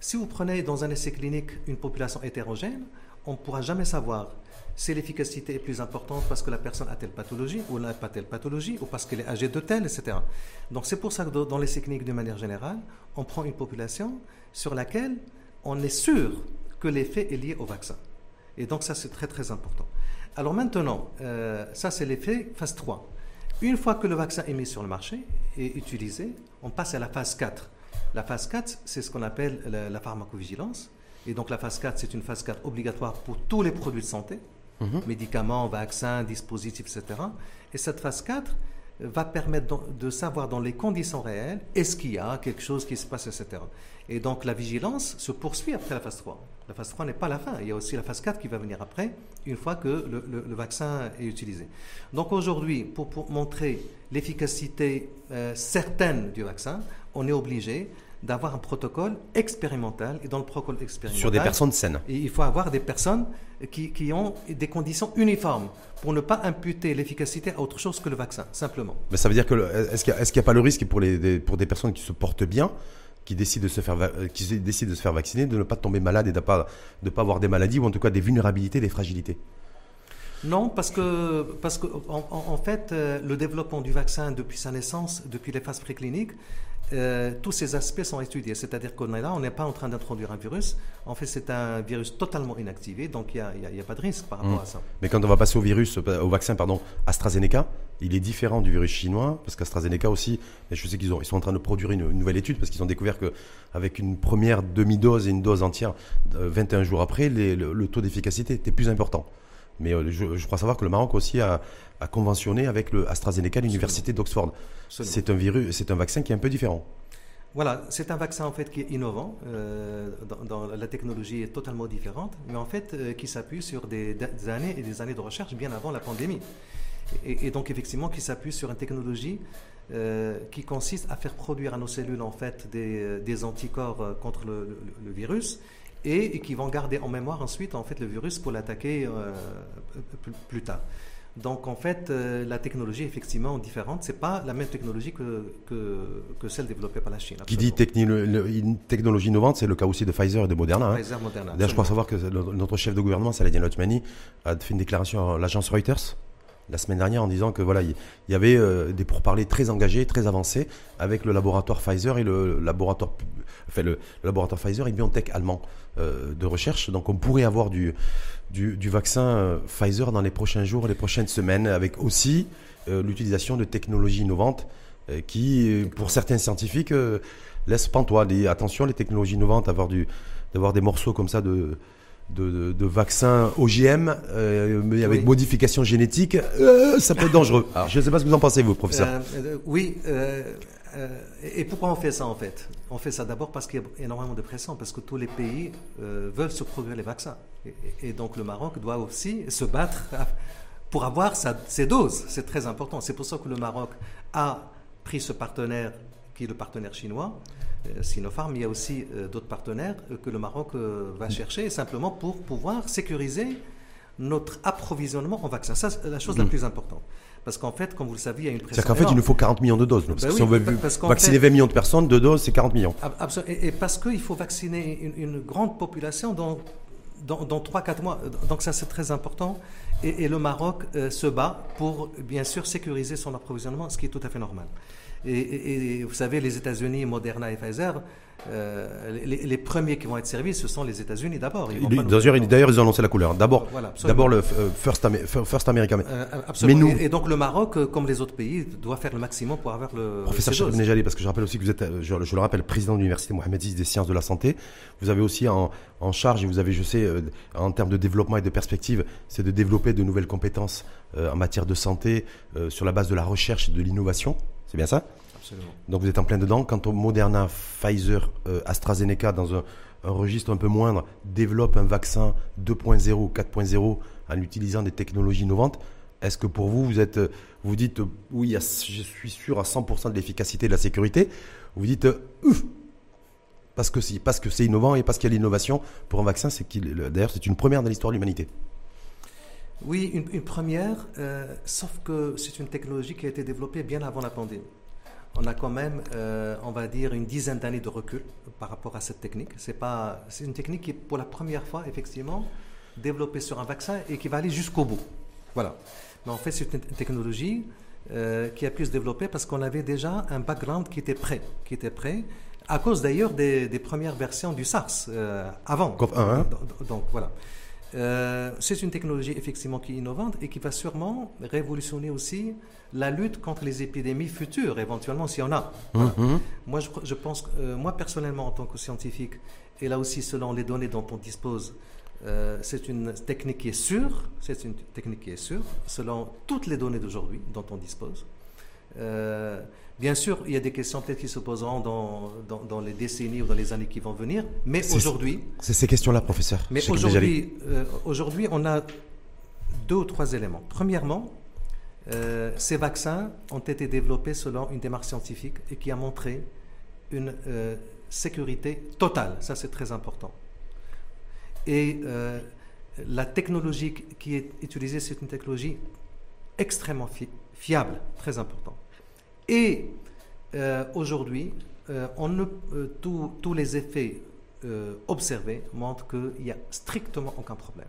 si vous prenez dans un essai clinique une population hétérogène, on ne pourra jamais savoir si l'efficacité est plus importante parce que la personne a telle pathologie ou n'a pas telle pathologie ou parce qu'elle est âgée de telle, etc. Donc c'est pour ça que dans l'essai clinique de manière générale, on prend une population sur laquelle on est sûr que l'effet est lié au vaccin. Et donc ça, c'est très très important. Alors maintenant, euh, ça c'est l'effet phase 3. Une fois que le vaccin est mis sur le marché et utilisé, on passe à la phase 4. La phase 4, c'est ce qu'on appelle la, pharmacovigilance. Et donc la phase 4, c'est une phase 4 obligatoire pour tous les produits de santé, mhm. médicaments, vaccins, dispositifs, etc. Et cette phase 4, va permettre de savoir dans les conditions réelles est-ce qu'il y a quelque chose qui se passe, etc. Et donc la vigilance se poursuit après la phase 3. La phase 3 n'est pas la fin, il y a aussi la phase 4 qui va venir après, une fois que le, vaccin est utilisé. Donc aujourd'hui, pour, montrer l'efficacité euh, certaine du vaccin, on est obligé d'avoir un protocole expérimental. Et dans le protocole expérimental. Sur des personnes saines. Il faut avoir des personnes qui, qui, ont des conditions uniformes pour ne pas imputer l'efficacité à autre chose que le vaccin, simplement. Mais ça veut dire que. Est-ce qu'il n'y a, pas le risque pour, les, des, pour des personnes qui se portent bien qui décident, de se faire, qui décident de se faire vacciner, de ne pas tomber malade et de ne pas avoir des maladies ou en tout cas des vulnérabilités, des fragilités. Non, parce que, parce que en, fait, euh, le développement du vaccin depuis sa naissance, depuis les phases précliniques, euh, tous ces aspects sont étudiés. C'est-à-dire qu'on est là, on n'est pas en train d'introduire un virus. En fait, c'est un virus totalement inactivé, donc il n'y a, pas de risque par rapport mmh. à ça. Mais quand on va passer au virus, au vaccin, pardon, AstraZeneca, il est différent du virus chinois, parce qu'AstraZeneca aussi, je sais qu'ils ils sont en train de produire une, nouvelle étude, parce qu'ils ont découvert qu'avec une première demi-dose et une dose entière, 21 euh, jours après, le, taux d'efficacité était plus important. Mais euh, je, crois savoir que le Maroc aussi a, conventionné avec le AstraZeneca, l'université d'Oxford. C'est un virus, c'est un vaccin qui est un peu différent. Voilà, c'est un vaccin en fait qui est innovant. Euh, dans, la technologie est totalement différente, mais en fait euh, qui s'appuie sur des, années et des années de recherche bien avant la pandémie. Et, donc effectivement qui s'appuie sur une technologie qui consiste à faire produire à nos cellules en fait des, anticorps contre le virus et, qui vont garder en mémoire ensuite en fait le virus pour l'attaquer euh, plus, tard. Donc en fait, euh, la technologie est effectivement différente. C'est pas la même technologie que, que, celle développée par la Chine. Qui dit technologie innovante, c'est le cas aussi de Pfizer et de Moderna. Hein. Pfizer, Moderna. D'ailleurs, je crois savoir que notre chef de gouvernement, Saladin Lotmani, a fait une déclaration à l'agence Reuters la semaine dernière en disant que voilà, il y avait euh, des pourparlers très engagés, très avancés avec le laboratoire Pfizer et le laboratoire, enfin le, laboratoire Pfizer et BioNTech allemand euh, de recherche. Donc on pourrait avoir du, du, vaccin euh, Pfizer dans les prochains jours, les prochaines semaines, avec aussi l'utilisation de technologies innovantes qui, pour certains scientifiques, laissent pantois. attention, les technologies innovantes, avoir du, d'avoir des morceaux comme ça de de, vaccins OGM, euh, mais avec modification génétique, euh, ça peut être dangereux. Alors, je ne sais pas ce que vous en pensez, vous, professeur. Euh, oui. et pourquoi on fait ça, en fait? On fait ça d'abord parce qu'il y a énormément de pression, parce que tous les pays veulent se procurer les vaccins. Et, donc, le Maroc doit aussi se battre pour avoir sa, ses doses. C'est très important. C'est pour ça que le Maroc a pris ce partenaire, qui est le partenaire chinois, euh, Sinopharm, il y a aussi euh, d'autres partenaires euh, que le Maroc va chercher simplement pour pouvoir sécuriser notre approvisionnement en vaccins. Ça, c'est la chose la mm. plus importante. Parce qu'en fait, comme vous le savez, il y a une pression. C'est-à-dire qu'en fait, il nous faut 40 millions de doses. parce ben si on veut vacciner 20 millions de personnes, deux doses, c'est 40 millions. Et, parce qu'il faut vacciner une, grande population dans, dans, dans 3-4 mois. Donc ça, c'est très important. Et, le Maroc se bat pour, bien sûr, sécuriser son approvisionnement, ce qui est tout à fait normal. Et, vous savez, les États-Unis, Moderna et Pfizer, euh, les, premiers qui vont être servis, ce sont les États-Unis d'abord. D'ailleurs, ils ont annoncé la couleur. D'abord, d'abord le euh, First, First American. Euh, absolument. Mais nous, et, donc le Maroc, comme les autres pays, doit faire le maximum pour avoir le. Professeur Cheikh Nejali, parce que je rappelle aussi que vous êtes, je, le rappelle, président de l'université Mohamed VI des sciences de la santé. Vous avez aussi en, en charge, et vous avez, je sais, en termes de développement et de perspective, c'est de développer de nouvelles compétences en matière de santé sur la base de la recherche et de l'innovation. C'est bien ça donc vous êtes en plein dedans. Quant au Moderna, Pfizer, euh, AstraZeneca, dans un, registre un peu moindre, développe un vaccin 2.0, 4.0 en utilisant des technologies innovantes. Est-ce que pour vous, vous êtes, vous dites oui, je suis sûr à 100% de l'efficacité et de la sécurité Vous dites ouf parce que si, parce que c'est innovant et parce qu'il y a l'innovation pour un vaccin, c'est qu'il, d'ailleurs, c'est une première dans l'histoire de l'humanité. Oui, une, première, euh, sauf que c'est une technologie qui a été développée bien avant la pandémie on a quand même, euh, on va dire, une dizaine d'années de recul par rapport à cette technique. C'est pas, c'est une technique qui est pour la première fois, effectivement, développée sur un vaccin et qui va aller jusqu'au bout. Voilà. Mais en fait, c'est une technologie euh, qui a pu se développer parce qu'on avait déjà un background qui était prêt, qui était prêt, à cause d'ailleurs des, premières versions du SARS euh, avant. Hein. donc voilà. Euh, c'est une technologie effectivement qui est innovante et qui va sûrement révolutionner aussi la lutte contre les épidémies futures, éventuellement s'il y en a. Mm-hmm. Moi, je, pense, euh, moi personnellement, en tant que scientifique, et là aussi selon les données dont on dispose, euh, c'est une technique qui est sûre, c'est une technique qui est sûre, selon toutes les données d'aujourd'hui dont on dispose. Bien sûr, il y a des questions peut-être qui se poseront dans, dans, les décennies ou dans les années qui vont venir, mais aujourd'hui... C'est ces questions-là, professeur. Mais aujourd'hui, euh, aujourd'hui, on a deux ou trois éléments. Premièrement, euh, ces vaccins ont été développés selon une démarche scientifique et qui a montré une euh, sécurité totale. Ça, c'est très important. Et la technologie qui est utilisée, c'est une technologie extrêmement fiable, très importante. Et euh, aujourd'hui, euh, euh, tous les effets observés montrent qu'il n'y a strictement aucun problème.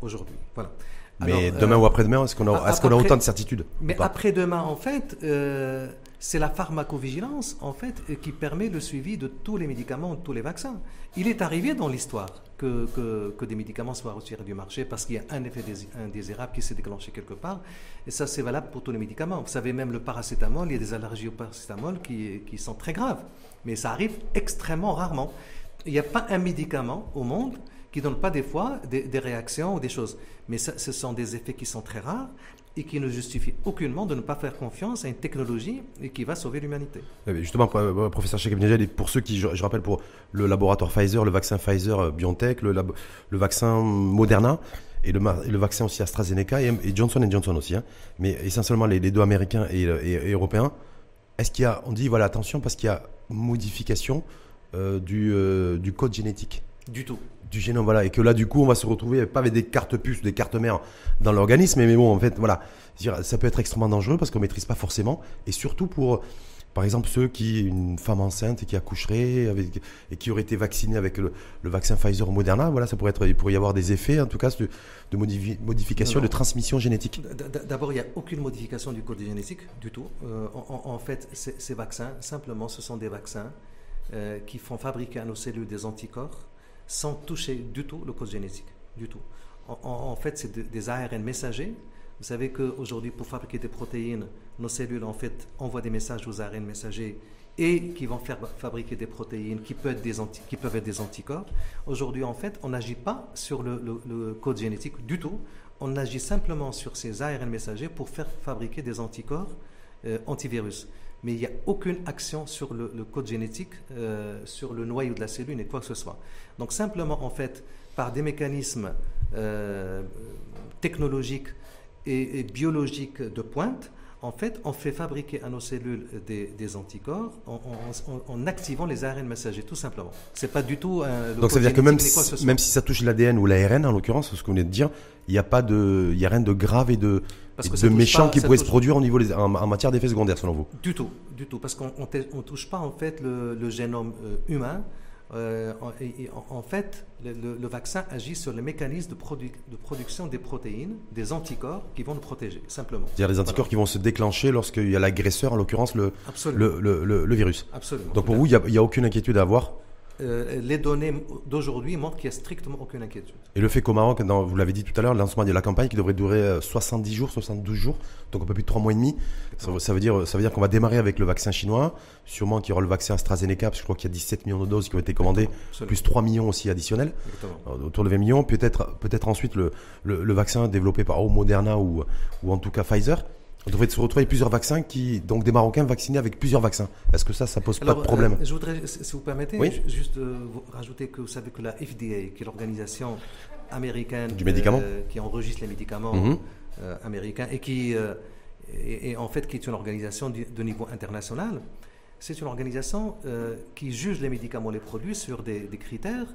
Aujourd'hui. Voilà. Mais demain ou après-demain, est-ce qu'on a, est qu'on a autant de certitude Mais après-demain, en fait, c'est la pharmacovigilance, en fait, qui permet le suivi de tous les médicaments, de tous les vaccins. Il est arrivé dans l'histoire que, des médicaments soient retirés du marché parce qu'il y a un effet indésirable qui s'est déclenché quelque part. Et ça, c'est valable pour tous les médicaments. Vous savez, même le paracétamol, il y a des allergies au paracétamol qui, sont très graves. Mais ça arrive extrêmement rarement. Il n'y a pas un médicament au monde qui ne donne pas des fois des, réactions ou des choses. Mais ce sont des effets qui sont très rares et qui ne justifie aucunement de ne pas faire confiance à une technologie qui va sauver l'humanité. Eh justement, euh, professeur Cheikh et pour ceux qui, je, rappelle, pour le laboratoire Pfizer, le vaccin Pfizer euh, BioNTech, le, le vaccin Moderna, et le, le, vaccin aussi AstraZeneca et, Johnson Johnson aussi, hein. mais essentiellement les, deux américains et, européens. Est-ce qu'il y a, on dit voilà attention parce qu'il y a modification euh, du, du code génétique? Du tout du génome, voilà, et que là, du coup, on va se retrouver pas avec des cartes puces, des cartes mères dans l'organisme, mais bon, en fait, voilà, ça peut être extrêmement dangereux parce qu'on maîtrise pas forcément, et surtout pour, par exemple, ceux qui, une femme enceinte et qui accoucherait avec, et qui aurait été vaccinée avec le, vaccin Pfizer ou Moderna, voilà, ça pourrait être, il pourrait y avoir des effets, en tout cas, de, de modification, de transmission génétique. D'abord, il n'y a aucune modification du code génétique du tout. Euh, en, fait, ces vaccins, simplement, ce sont des vaccins euh, qui font fabriquer à nos cellules des anticorps sans toucher du tout le code génétique. Du tout. En, fait, c'est des ARN messagers. Vous savez qu'aujourd'hui, pour fabriquer des protéines, nos cellules en fait envoient des messages aux ARN messagers et qui vont faire fabriquer des protéines qui peuvent être des, qui peuvent être des anticorps. Aujourd'hui, en fait, on n'agit pas sur le, code génétique du tout. On agit simplement sur ces ARN messagers pour faire fabriquer des anticorps euh, antivirus mais il n'y a aucune action sur le, code génétique, euh, sur le noyau de la cellule et quoi que ce soit. Donc simplement, en fait, par des mécanismes euh, technologiques et, biologiques de pointe, en fait, on fait fabriquer à nos cellules des, anticorps en, activant les ARN messagers, tout simplement. C'est pas du tout un. Donc ça veut dire que même si, même si ça touche l'ADN ou l'ARN, en l'occurrence, ce qu'on vient de dire, il n'y a pas de, il y a rien de grave et de, de méchant qui pourrait se produire au niveau en, matière d'effets secondaires, selon vous? Du tout, du tout, parce qu'on ne touche pas en fait le, génome euh, humain. Euh, en, fait, le, vaccin agit sur le mécanisme de, de, production des protéines, des anticorps qui vont nous protéger, simplement. C'est-à-dire les anticorps qui vont se déclencher lorsqu'il y a l'agresseur, en l'occurrence le, le, virus. Absolument. Donc pour vous, il n'y a, aucune inquiétude à avoir euh, les données d'aujourd'hui montrent qu'il n'y a strictement aucune inquiétude. Et le fait qu'au Maroc, vous l'avez dit tout à l'heure, le lancement de la campagne qui devrait durer 70 euh, jours, 72 jours, donc un peu plus de 3 mois et demi, ça, veut dire, ça veut dire qu'on va démarrer avec le vaccin chinois, sûrement qu'il y aura le vaccin AstraZeneca, parce que je crois qu'il y a 17 millions de doses qui ont été commandées, plus 3 millions aussi additionnels, autour de 20 millions, peut-être peut ensuite le, le, vaccin développé par Moderna ou, ou en tout cas Pfizer. On devrait se retrouver avec plusieurs vaccins qui, donc des Marocains vaccinés avec plusieurs vaccins. Est-ce que ça, ça pose pas de problème euh, Je voudrais, si vous permettez, juste euh, rajouter que vous savez que la FDA, qui est l'organisation américaine du médicament, euh, qui enregistre les médicaments mhm. américains et qui, est, en fait, qui est une organisation de niveau international, c'est une organisation qui juge les médicaments, les produits sur des, des critères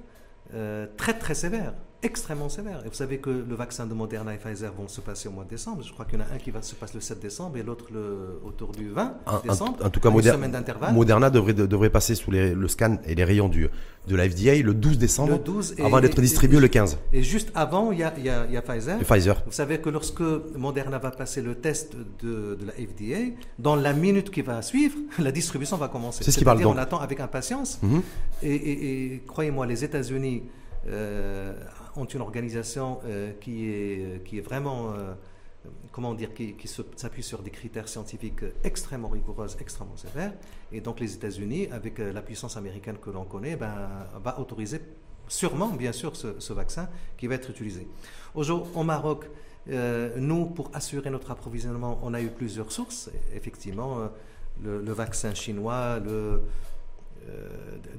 très très sévères extrêmement sévère. Et vous savez que le vaccin de Moderna et Pfizer vont se passer au mois de décembre. Je crois qu'il y en a un qui va se passer le 7 décembre et l'autre le, autour du 20 décembre. En, tout cas, Moderna devrait, devrait passer sous les, le scan et les rayons du, de la FDA le 12 décembre, le 12 avant d'être distribué le 15. Et juste avant, il y a, y a, Pfizer. Pfizer. Vous savez que lorsque Moderna va passer le test de, de la FDA, dans la minute qui va suivre, la distribution va commencer. C'est ce qui parle. On attend avec impatience. Mhm. Et, et croyez-moi, les États-Unis euh, ont une organisation euh, qui, est, qui est vraiment, euh, comment dire, qui, qui s'appuie sur des critères scientifiques extrêmement rigoureux, extrêmement sévères. Et donc les États-Unis, avec la puissance américaine que l'on connaît, ben, va autoriser sûrement, bien sûr, ce, vaccin qui va être utilisé. Aujourd'hui, au Maroc, nous, pour assurer notre approvisionnement, on a eu plusieurs sources. Effectivement, le, le vaccin chinois, le, euh,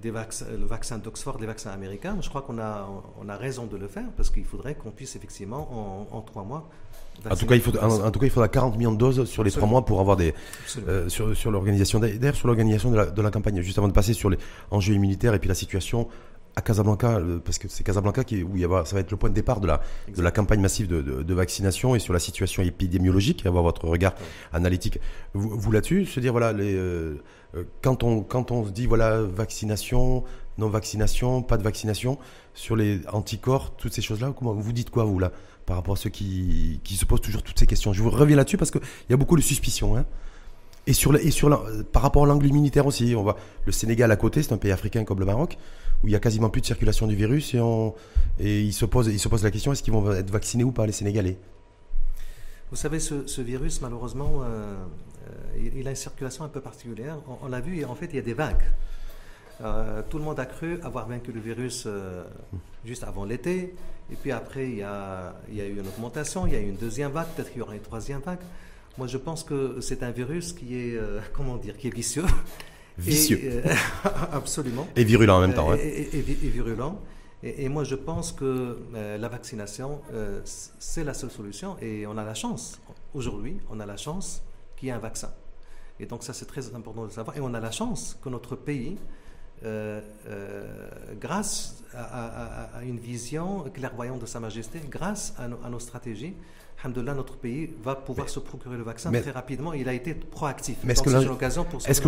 des vaccins, le vaccin d'Oxford, les vaccins américains, je crois qu'on a, on a raison de le faire parce qu'il faudrait qu'on puisse effectivement en, trois mois. En tout, cas, il faut, en, tout cas, il faudra 40 millions de doses sur les trois mois pour avoir des euh, sur, sur l'organisation d'ailleurs sur l'organisation de la, de la, campagne. Juste avant de passer sur les enjeux immunitaires et puis la situation à Casablanca, euh, parce que c'est Casablanca qui, où il y a, ça va être le point de départ de la, de la campagne massive de, de, vaccination et sur la situation épidémiologique, avoir votre regard analytique. Vous, vous là-dessus, se dire voilà les euh, quand on, quand on se dit, voilà, vaccination, non-vaccination, pas de vaccination, sur les anticorps, toutes ces choses-là, comment vous dites quoi, vous, là, par rapport à ceux qui, qui se posent toujours toutes ces questions? Je vous reviens là-dessus parce qu'il y a beaucoup de suspicions. Hein. Et, sur, et sur par rapport à l'angle immunitaire aussi, on voit le Sénégal à côté, c'est un pays africain comme le Maroc, où il y a quasiment plus de circulation du virus et, et il, se pose, il se pose la question est-ce qu'ils vont être vaccinés ou pas, les Sénégalais? Vous savez, ce, virus, malheureusement, euh, euh, il, a une circulation un peu particulière. On, l'a vu, en fait, il y a des vagues. Euh, tout le monde a cru avoir vaincu le virus euh, juste avant l'été. Et puis après, il y, a, il y, a, eu une augmentation, il y a eu une deuxième vague, peut-être qu'il y aura une troisième vague. Moi, je pense que c'est un virus qui est, comment dire, qui est vicieux. Vicieux. absolument. Et virulent en même temps. Et, et, virulent. Et, moi, je pense que la vaccination, c'est la seule solution. Et on a la chance, aujourd'hui, on a la chance qu'il y a un vaccin. Et donc ça, c'est très important de savoir. Et on a la chance que notre pays, euh, euh, grâce à, une vision clairvoyante de Sa Majesté, grâce à, nos stratégies, Alhamdulillah, notre pays va pouvoir se procurer le vaccin très rapidement. Il a été proactif. Mais est-ce que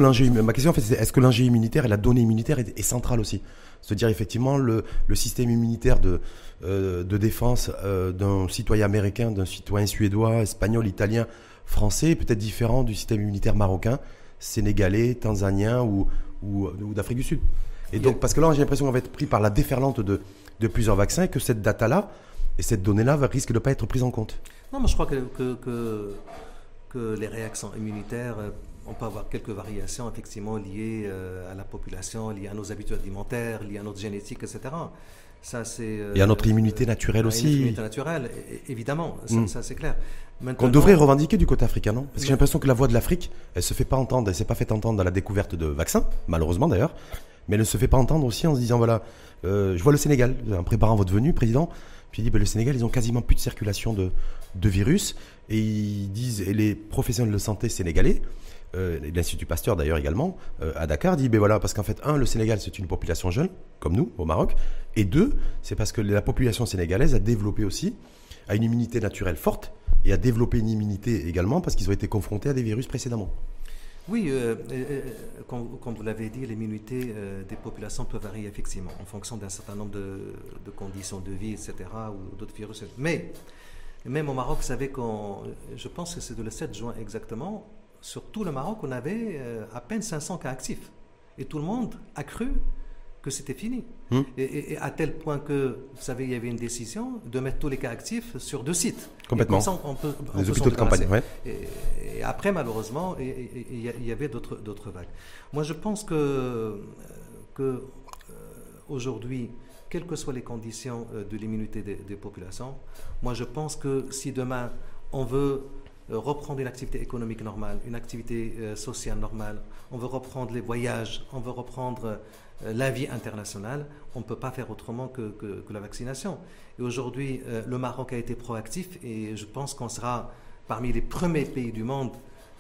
l'enjeu, ma question en fait, c'est est-ce que l'enjeu immunitaire et la donnée immunitaire est, est centrale aussi? C'est-à-dire effectivement le, système immunitaire de, euh, défense d'un citoyen américain, d'un citoyen suédois, espagnol, italien, français peut-être différent du système immunitaire marocain, sénégalais, tanzanien ou, d'Afrique du Sud. Et donc, parce que là, j'ai l'impression qu'on va être pris par la déferlante de, plusieurs vaccins et que cette data-là et cette donnée-là risque de ne pas être prise en compte. Non, mais je crois que, que, que, les réactions immunitaires, euh, on peut avoir quelques variations effectivement liées euh, à la population, liées à nos habitudes alimentaires, liées à notre génétique, etc. Ça, c'est, et à notre immunité naturelle aussi. Notre immunité naturelle, évidemment, ça, mm. ça c'est clair. Qu'on devrait revendiquer du côté africain, non? Parce que j'ai l'impression que la voix de l'Afrique, elle se fait pas entendre, elle s'est pas fait entendre dans la découverte de vaccins, malheureusement d'ailleurs, mais elle ne se fait pas entendre aussi en se disant voilà, euh, je vois le Sénégal, en préparant votre venue, président, puis il dit ben, le Sénégal, ils ont quasiment plus de circulation de, de virus, et ils disent, et les professionnels de santé sénégalais, euh, l'Institut Pasteur d'ailleurs également, euh, à Dakar, dit ben voilà, parce qu'en fait, un, le Sénégal, c'est une population jeune, comme nous, au Maroc, et deux, c'est parce que la population sénégalaise a développé aussi, a une immunité naturelle forte, et à développer une immunité également parce qu'ils ont été confrontés à des virus précédemment. Oui, euh, comme, vous l'avez dit, les minorités des populations peuvent varier effectivement en fonction d'un certain nombre de, conditions de vie, etc., ou d'autres virus. Mais même au Maroc, vous savez, quand, je pense que c'est le 7 juin exactement, sur tout le Maroc, on avait à peine 500 cas actifs. Et tout le monde a cru que c'était fini. Hmm. Et, à tel point que, vous savez, il y avait une décision de mettre tous les cas actifs sur deux sites. Complètement. on peut, les hôpitaux de campagne, et, après, malheureusement, il y, avait d'autres vagues. Moi, je pense que, que euh, aujourd'hui, quelles que soient les conditions euh, de l'immunité des, des, populations, moi, je pense que si demain, on veut euh, reprendre une activité économique normale, une activité sociale normale, on veut reprendre les voyages, on veut reprendre euh, la vie internationale, on ne peut pas faire autrement que, la vaccination. Et aujourd'hui, euh, le Maroc a été proactif et je pense qu'on sera parmi les premiers pays du monde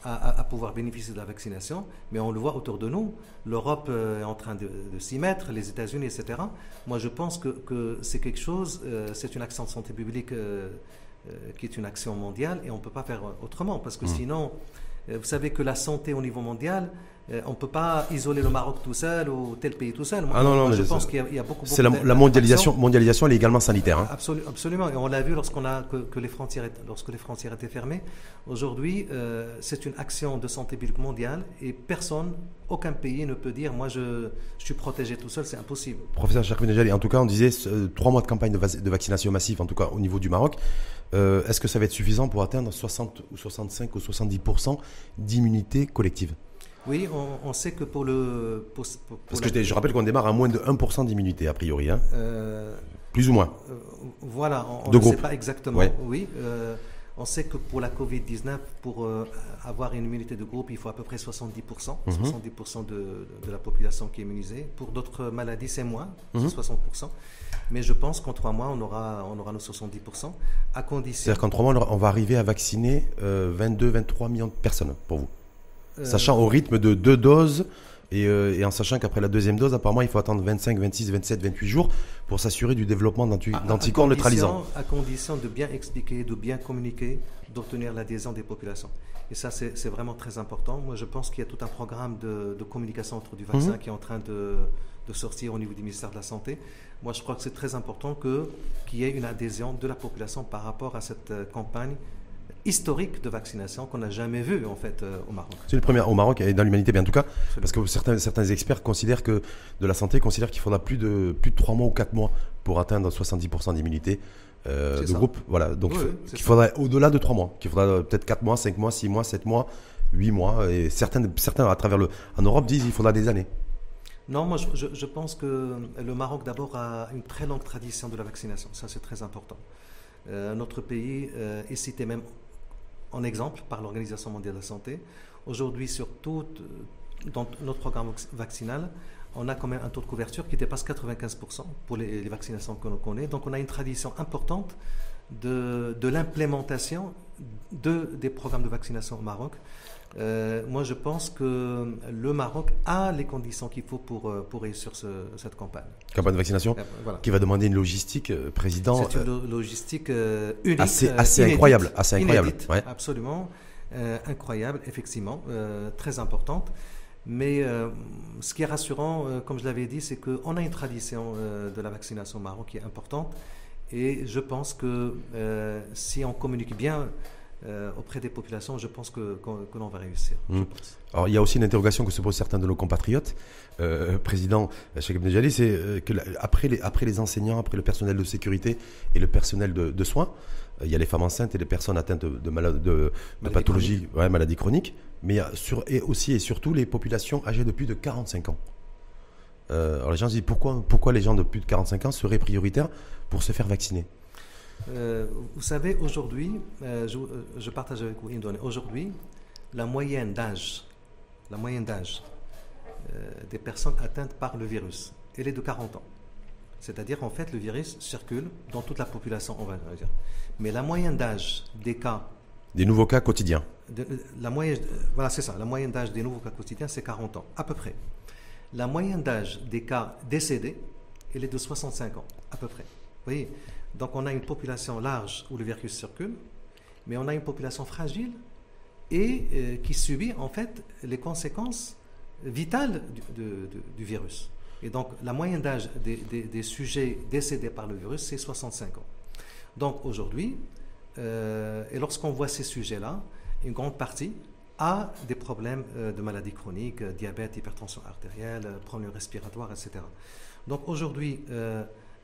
à, pouvoir bénéficier de la vaccination. Mais on le voit autour de nous, l'Europe euh, est en train de, s'y mettre, les États-Unis, etc. Moi, je pense que, c'est quelque chose, c'est une action de santé publique qui est une action mondiale et on ne peut pas faire autrement parce que mmh. sinon, vous savez que la santé au niveau mondial, euh, on ne peut pas isoler le Maroc tout seul ou tel pays tout seul. ah non, non, je pense qu'il y, a beaucoup, C'est la, mondialisation, mondialisation, elle est également sanitaire. Hein. absolument, et on l'a vu lorsqu'on a que, les frontières, lorsque les frontières étaient fermées. Aujourd'hui, euh, c'est une action de santé publique mondiale et personne, aucun pays ne peut dire moi je, suis protégé tout seul, c'est impossible. Professeur Cherfinejali, en tout cas, on disait euh, trois mois de campagne de, vaccination massive, en tout cas au niveau du Maroc. Est-ce que ça va être suffisant pour atteindre 60 ou 65 ou 70 d'immunité collective? Oui, on, sait que pour le. Parce que je, rappelle qu'on démarre à moins de 1% d'immunité, a priori. Hein. Euh, Plus ou moins. Euh, voilà, on ne sait pas exactement. Oui. Euh, on sait que pour la Covid-19, pour avoir une immunité de groupe, il faut à peu près 70%, 70% mhm. de, la population qui est immunisée. Pour d'autres maladies, c'est moins, 60%. Mhm. Mais je pense qu'en trois mois, on aura, on aura nos 70%, à condition... C'est-à-dire qu'en trois mois, on va arriver à vacciner 22, 23 millions de personnes, pour vous sachant au rythme de deux doses euh, et, en sachant qu'après la deuxième dose, apparemment, il faut attendre 25, 26, 27, 28 jours pour s'assurer du développement d'anticorps neutralisants. À condition de bien expliquer, de bien communiquer, d'obtenir l'adhésion des populations. Et ça, c'est vraiment très important. Moi, je pense qu'il y a tout un programme de, communication autour du vaccin mhm. qui est en train de, sortir au niveau du ministère de la Santé. Moi, je crois que c'est très important qu'il y ait une adhésion de la population par rapport à cette euh, campagne historique de vaccination qu'on n'a jamais vu en fait euh, au Maroc. C'est le premier au Maroc et dans l'humanité, bien en tout cas, parce que certains, certains experts considèrent que de la santé considèrent qu'il faudra plus de plus de 3 mois ou 4 mois pour atteindre 70% d'immunité euh, de groupe. Voilà, donc il faudrait au-delà de 3 mois, qu'il faudra peut-être 4 mois, 5 mois, 6 mois, 7 mois, 8 mois, et certains, certains à travers le en Europe disent qu'il faudra des années. Non, moi je, pense que le Maroc d'abord a une très longue tradition de la vaccination, ça c'est très important. Euh, notre pays euh, est cité même en exemple par l'Organisation mondiale de la santé. Aujourd'hui, dans notre programme vaccinal, on a quand même un taux de couverture qui dépasse 95% pour les, vaccinations que l'on connaît. Donc on a une tradition importante de, l'implémentation de, des programmes de vaccination au Maroc. Euh, moi, je pense que le Maroc a les conditions qu'il faut pour, euh, pour réussir cette campagne. Campagne de vaccination euh, qui va demander une logistique, président. C'est une logistique unique. Assez, assez incroyable. Assez incroyable. Absolument. incroyable, effectivement. très importante. Mais ce qui est rassurant, comme je l'avais dit, c'est qu'on a une tradition de la vaccination au Maroc qui est importante. Et je pense que si on communique bien euh, auprès des populations, je pense que, l'on va réussir. Mmh. Alors, il y a aussi une interrogation que se posent certains de nos compatriotes. Euh, président Cheikh Abdel c'est euh, que après les, après les enseignants, après le personnel de sécurité et le personnel de, soins, il y a les femmes enceintes et les personnes atteintes de, de, de pathologies, ouais, maladies chroniques, mais il y a sur, et aussi et surtout les populations âgées de plus de 45 ans. alors les gens se disent pourquoi, pourquoi les gens de plus de 45 ans seraient prioritaires pour se faire vacciner? Euh, vous savez, aujourd'hui, euh, je, partage avec vous une donnée. Aujourd'hui, la moyenne d'âge, la moyenne d'âge euh, des personnes atteintes par le virus, elle est de 40 ans. C'est-à-dire, en fait, le virus circule dans toute la population, on va dire. Mais la moyenne d'âge des cas. Des nouveaux cas quotidiens. la moyenne, voilà, c'est ça. La moyenne d'âge des nouveaux cas quotidiens, c'est 40 ans, à peu près. La moyenne d'âge des cas décédés, elle est de 65 ans, à peu près. Vous voyez donc on a une population large où le virus circule, mais on a une population fragile et qui subit en fait les conséquences vitales du, virus. Et donc la moyenne d'âge des, sujets décédés par le virus, c'est 65 ans. Donc aujourd'hui, et lorsqu'on voit ces sujets-là, une grande partie a des problèmes de maladies chroniques, diabète, hypertension artérielle, problèmes respiratoires, etc. Donc aujourd'hui,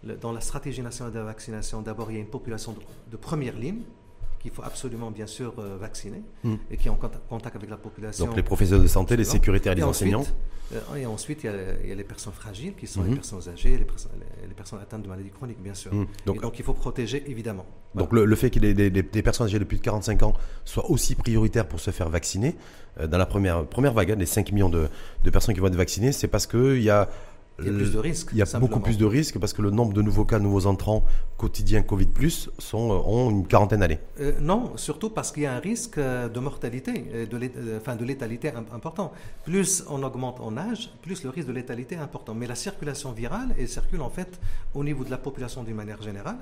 dans la stratégie nationale de la vaccination, d'abord, il y a une population de, première ligne qu'il faut absolument, bien sûr, euh, vacciner hmm. et qui est en contact avec la population. Donc les professeurs de santé, les sécuritaires, les enseignants euh, Et ensuite, il y, a, les personnes fragiles qui sont les hmm. personnes âgées, les, les, personnes atteintes de maladies chroniques, bien sûr. Hmm. Donc, donc, il faut protéger, évidemment. Donc le, fait que des, personnes âgées de plus de 45 ans soient aussi prioritaires pour se faire vacciner, euh, dans la première, première vague, hein, les 5 millions de, de personnes qui vont être vaccinées, c'est parce qu'il y a il y a plus de risques. Il y a beaucoup plus de risques parce que le nombre de nouveaux cas, nouveaux entrants quotidiens Covid, sont, euh, ont une quarantaine d'années. Euh, non, surtout parce qu'il y a un risque euh, de mortalité, de, enfin de létalité important. Plus on augmente en âge, plus le risque de létalité est important. Mais la circulation virale, elle circule en fait au niveau de la population d'une manière générale.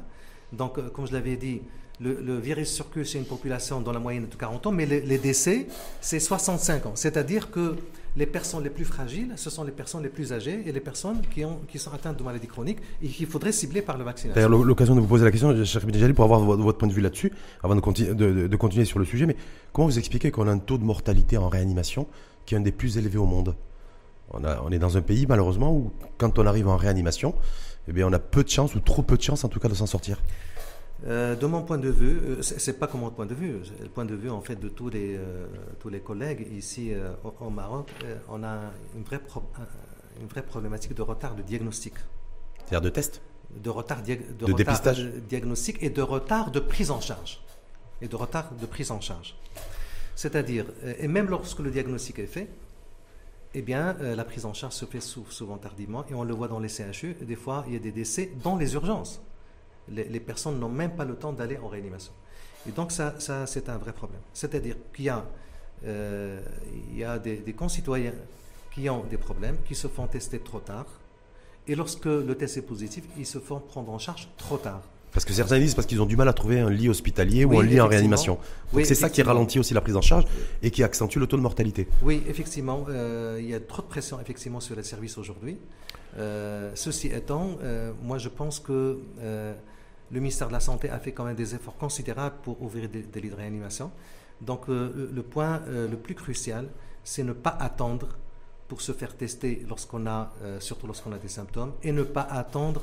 Donc, comme je l'avais dit, le, virus circule chez une population dans la moyenne de 40 ans, mais les décès, c'est 65 ans. C'est-à-dire que les personnes les plus fragiles, ce sont les personnes les plus âgées et les personnes qui, ont, qui sont atteintes de maladies chroniques et qu'il faudrait cibler par le vaccination. D'ailleurs, l'occasion de vous poser la question, cher Bidjali, pour avoir votre point de vue là-dessus, avant de, de, continuer sur le sujet, mais comment vous expliquez qu'on a un taux de mortalité en réanimation qui est un des plus élevés au monde? On, est dans un pays, malheureusement, où quand on arrive en réanimation, eh bien, on a peu de chance, ou trop peu de chance en tout cas, de s'en sortir. Euh, de mon point de vue, euh, c'est pas comme mon point de vue, le point de vue en fait de tous les, euh, tous les collègues ici au, Maroc, on a une vraie, une vraie problématique de retard de diagnostic. C'est-à-dire de test? De retard, de, de dépistage? de diagnostic et de retard de prise en charge. Et de retard de prise en charge. C'est-à-dire, et même lorsque le diagnostic est fait, eh bien, la prise en charge se fait souvent tardivement et on le voit dans les CHU. Des fois, il y a des décès dans les urgences les, personnes n'ont même pas le temps d'aller en réanimation. Et donc ça, ça c'est un vrai problème. C'est-à-dire qu'il y a, euh, il y a des, concitoyens qui ont des problèmes, qui se font tester trop tard, et lorsque le test est positif, ils se font prendre en charge trop tard. Parce que certains disent parce qu'ils ont du mal à trouver un lit hospitalier ou un lit en réanimation. Donc c'est ça qui ralentit aussi la prise en charge et qui accentue le taux de mortalité. Oui, effectivement, euh, il y a trop de pression effectivement sur les services aujourd'hui. Euh, ceci étant, moi je pense que le ministère de la Santé a fait quand même des efforts considérables pour ouvrir des, lits de réanimation. Donc euh, le point euh, le plus crucial, c'est ne pas attendre pour se faire tester lorsqu'on a, euh, surtout lorsqu'on a des symptômes, et ne pas attendre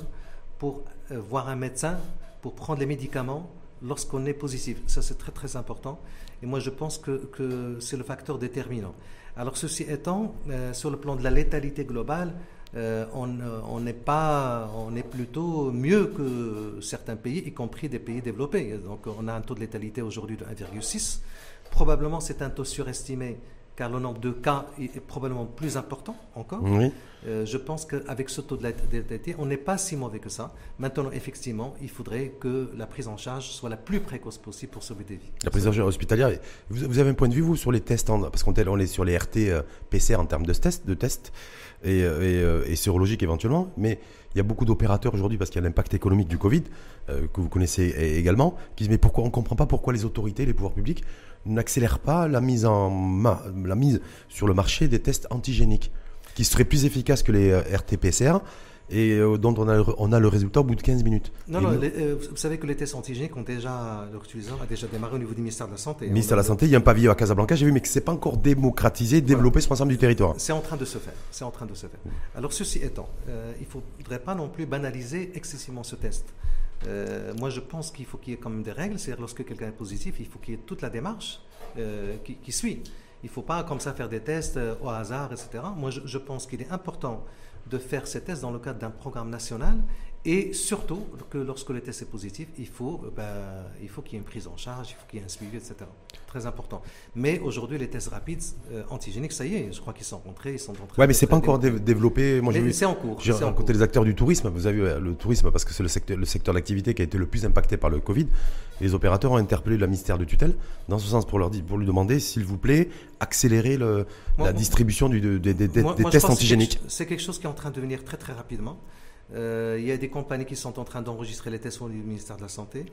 pour voir un médecin, pour prendre les médicaments lorsqu'on est positif. Ça, c'est très très important. Et moi, je pense que, que c'est le facteur déterminant. Alors, ceci étant, sur le plan de la létalité globale, euh, euh, on n'est pas, on est plutôt mieux que certains pays, y compris des pays développés. Donc on a un taux de létalité aujourd'hui de 1,6. Probablement c'est un taux surestimé car le nombre de cas est probablement plus important encore. Euh, je pense qu'avec ce taux de létalité, on n'est pas si mauvais que ça. Maintenant, effectivement, il faudrait que la prise en charge soit la plus précoce possible pour sauver des vies. La prise en charge hospitalière, vous, avez un point de vue, vous, sur les tests, parce qu'on est sur les RT PCR en termes de tests, de tests et, euh, et, euh, et sérologique éventuellement, mais il y a beaucoup d'opérateurs aujourd'hui, parce qu'il y a l'impact économique du Covid, euh, que vous connaissez également, qui disent mais pourquoi on ne comprend pas pourquoi les autorités, les pouvoirs publics n'accélèrent pas la mise, en la mise sur le marché des tests antigéniques, qui seraient plus efficaces que les RT-PCR et euh, dont on a, on a le résultat au bout de 15 minutes. Non, non, euh, vous savez que les tests antigéniques ont déjà, leur utilisation a déjà démarré au niveau du ministère de la Santé. Ministère de la Santé, il y a un pavillon à Casablanca, j'ai vu, mais que ce n'est pas encore démocratisé, développé sur l'ensemble du territoire. C'est en train de se faire. C'est en train de se faire. Alors, ceci étant, euh, il ne faudrait pas non plus banaliser excessivement ce test. Moi, je pense qu'il faut qu'il y ait quand même des règles. C'est-à-dire, lorsque quelqu'un est positif, il faut qu'il y ait toute la démarche qui, qui, suit. Il ne faut pas comme ça faire des tests au hasard, etc. Moi, je pense qu'il est important de faire ces tests dans le cadre d'un programme national et surtout que lorsque le test est positif, il faut, euh, ben, il faut qu'il y ait une prise en charge, il faut qu'il y ait un suivi, etc. Très important. Mais aujourd'hui, les tests rapides euh, antigéniques, ça y est, je crois qu'ils sont rentrés, ils sont rentrés. Ouais, mais c'est pas encore développé. Moi, c'est en cours. J'ai rencontré les acteurs du tourisme. Vous avez vu euh, le tourisme parce que c'est le secteur, le secteur d'activité qui a été le plus impacté par le Covid. les opérateurs ont interpellé le ministère de tutelle dans ce sens pour leur pour lui demander, s'il vous plaît, accélérer le, la distribution du, des tests antigéniques. C'est quelque chose qui est en train de venir très très rapidement. Euh, il y a des compagnies qui sont en train d'enregistrer les tests au ministère de la Santé.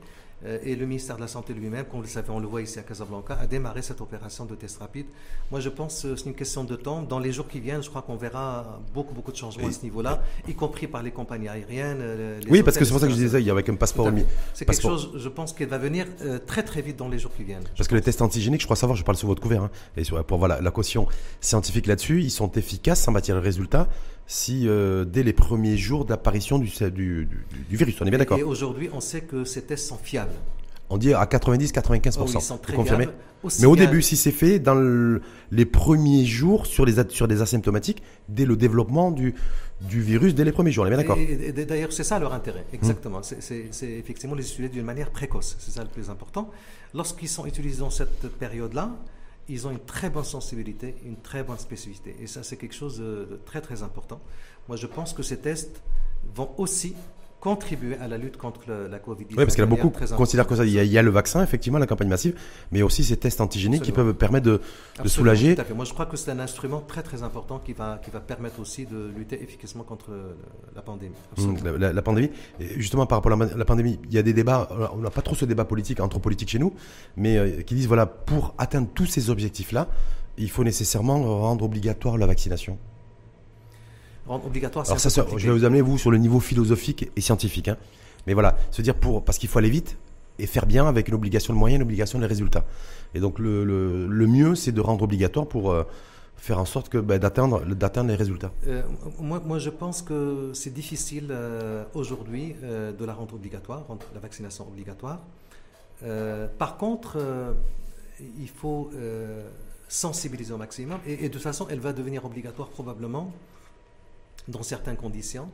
Euh, et le ministère de la Santé lui-même, comme vous le savez, on le voit ici à Casablanca, a démarré cette opération de test rapide. Moi, je pense que c'est une question de temps. Dans les jours qui viennent, je crois qu'on verra beaucoup, beaucoup de changements à ce niveau-là, y compris par les compagnies aériennes. Euh, oui, parce que c'est pour ça que je disais, il y a avec un passeport. C'est quelque chose, je pense, qui va venir très, très vite dans les jours qui viennent. Parce que les tests antigéniques, je crois savoir, je parle sous votre couvert, hein, et pour voilà, la caution scientifique là-dessus, ils sont efficaces en matière de résultats si euh, dès les premiers jours d'apparition du, du, virus. On est bien d'accord. Et aujourd'hui, on sait que ces tests sont fiables. On dit à 90-95%. Oh, très confirmés. Mais au début, si c'est fait dans les premiers jours sur, les, sur des asymptomatiques, dès le développement du, du virus, dès les premiers jours, on est bien d'accord. D'ailleurs, c'est ça leur intérêt, exactement. C'est effectivement les utiliser d'une manière précoce, c'est ça le plus important. Lorsqu'ils sont utilisés dans cette période-là, ils ont une très bonne sensibilité, une très bonne spécificité. Et ça, c'est quelque chose de très, très important. Moi, je pense que ces tests vont aussi contribuer à la lutte contre la Covid-19. Oui, parce qu'il y a beaucoup considèrent que ça. Il y, a, le vaccin, effectivement, la campagne massive, mais aussi ces tests antigéniques qui peuvent permettre de, de soulager. Tout à fait. Moi, je crois que c'est un instrument très très important qui va, qui va permettre aussi de lutter efficacement contre la pandémie. Mmh, la, pandémie. justement, par rapport à la, pandémie, il y a des débats, on n'a pas trop ce débat politique, entre politiques chez nous, mais euh, qui disent, voilà, pour atteindre tous ces objectifs-là, il faut nécessairement rendre obligatoire la vaccination obligatoire. Alors ça, je vais vous amener vous sur le niveau philosophique et scientifique. Hein. Mais voilà, se dire pour parce qu'il faut aller vite et faire bien avec une obligation de moyens, une obligation de résultats. Et donc le, le, mieux, c'est de rendre obligatoire pour euh, faire en sorte que bah, d'atteindre d'atteindre les résultats. Euh, moi, moi, je pense que c'est difficile euh, aujourd'hui de la rendre obligatoire, rendre la vaccination obligatoire. par contre, il faut sensibiliser au maximum et, et, de toute façon, elle va devenir obligatoire probablement dans certaines conditions.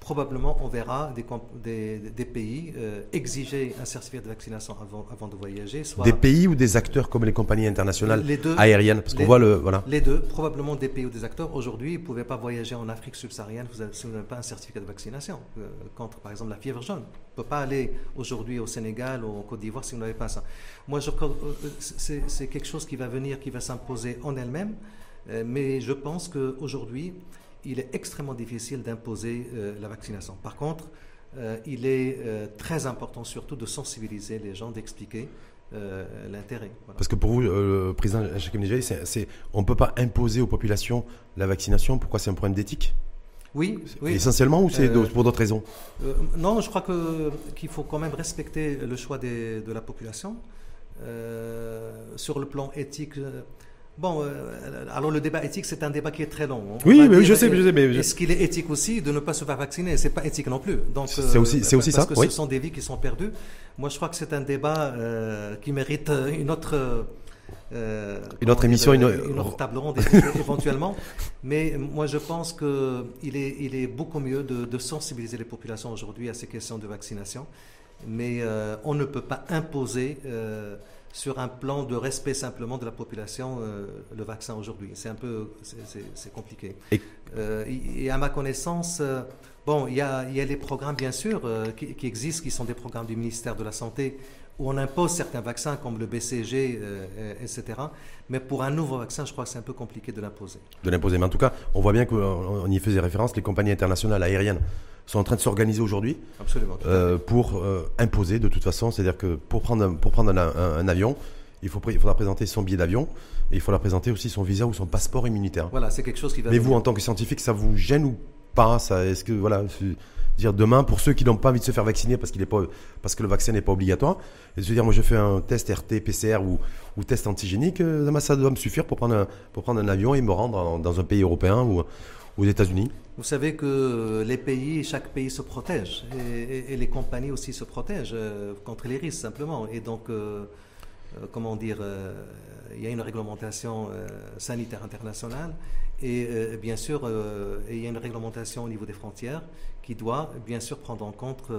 Probablement, on verra des, des, pays euh, exiger un certificat de vaccination avant, avant de voyager. Soit des pays ou des acteurs comme les compagnies internationales aériennes Parce qu'on voit le. Voilà. Les deux, probablement des pays ou des acteurs. Aujourd'hui, vous ne pouvez pas voyager en Afrique subsaharienne si vous n'avez pas un certificat de vaccination. Euh, contre, par exemple, la fièvre jaune. On ne peut pas aller aujourd'hui au Sénégal ou en Côte d'Ivoire si vous n'avez pas ça. Moi, euh, c'est quelque chose qui va venir, qui va s'imposer en elle-même. mais je pense qu'aujourd'hui, il est extrêmement difficile d'imposer euh, la vaccination. Par contre, euh, il est euh, très important surtout de sensibiliser les gens, d'expliquer l'intérêt. Parce que pour vous, le président Hakim c'est, on ne peut pas imposer aux populations la vaccination. Pourquoi c'est un problème d'éthique? Oui, oui, Essentiellement ou c'est pour d'autres raisons? Non, je crois que, qu'il faut quand même respecter le choix de la population. sur le plan éthique, Bon, euh, alors le débat éthique, c'est un débat qui est très long. oui, mais je sais, je sais. Mais... Est-ce qu'il est éthique aussi de ne pas se faire vacciner? C'est pas éthique non plus. Donc, c'est aussi, c'est aussi parce ça. que ce sont des vies qui sont perdues. Moi, je crois que c'est un débat euh, qui mérite une autre. Euh, une autre émission, une... autre table ronde éventuellement. Mais moi, je pense qu'il est, il est beaucoup mieux de, de sensibiliser les populations aujourd'hui à ces questions de vaccination. Mais on ne peut pas imposer sur un plan de respect simplement de la population euh, le vaccin aujourd'hui. C'est un peu c'est compliqué. Et, euh, et, à ma connaissance, euh, bon, il y a, y a les programmes bien sûr qui, qui, existent, qui sont des programmes du ministère de la Santé où on impose certains vaccins comme le BCG, etc. Mais pour un nouveau vaccin, je crois que c'est un peu compliqué de l'imposer. De l'imposer, mais en tout cas, on voit bien qu'on y faisait référence, les compagnies internationales aériennes sont en train de s'organiser aujourd'hui euh, pour euh, imposer de toute façon, c'est-à-dire que pour prendre, un, pour prendre un, avion, il, faut, il faudra présenter son billet d'avion et il faudra présenter aussi son visa ou son passeport immunitaire. Voilà, c'est quelque chose qui va. Mais vous, en tant que scientifique, ça vous gêne ou pas? Ça Est-ce que voilà, dire demain pour ceux qui n'ont pas envie de se faire vacciner parce qu'il est pas parce que le vaccin n'est pas obligatoire et de se dire moi je fais un test RT PCR ou, ou test antigénique euh, ça doit me suffire pour prendre un, pour prendre un avion et me rendre dans un pays européen ou aux États-Unis Vous savez que les pays, chaque pays se protège et, les compagnies aussi se protègent euh, contre les risques simplement. Et donc, euh, comment dire, il y a une réglementation sanitaire internationale et bien sûr, il y a une réglementation au niveau des frontières qui doit bien sûr prendre en compte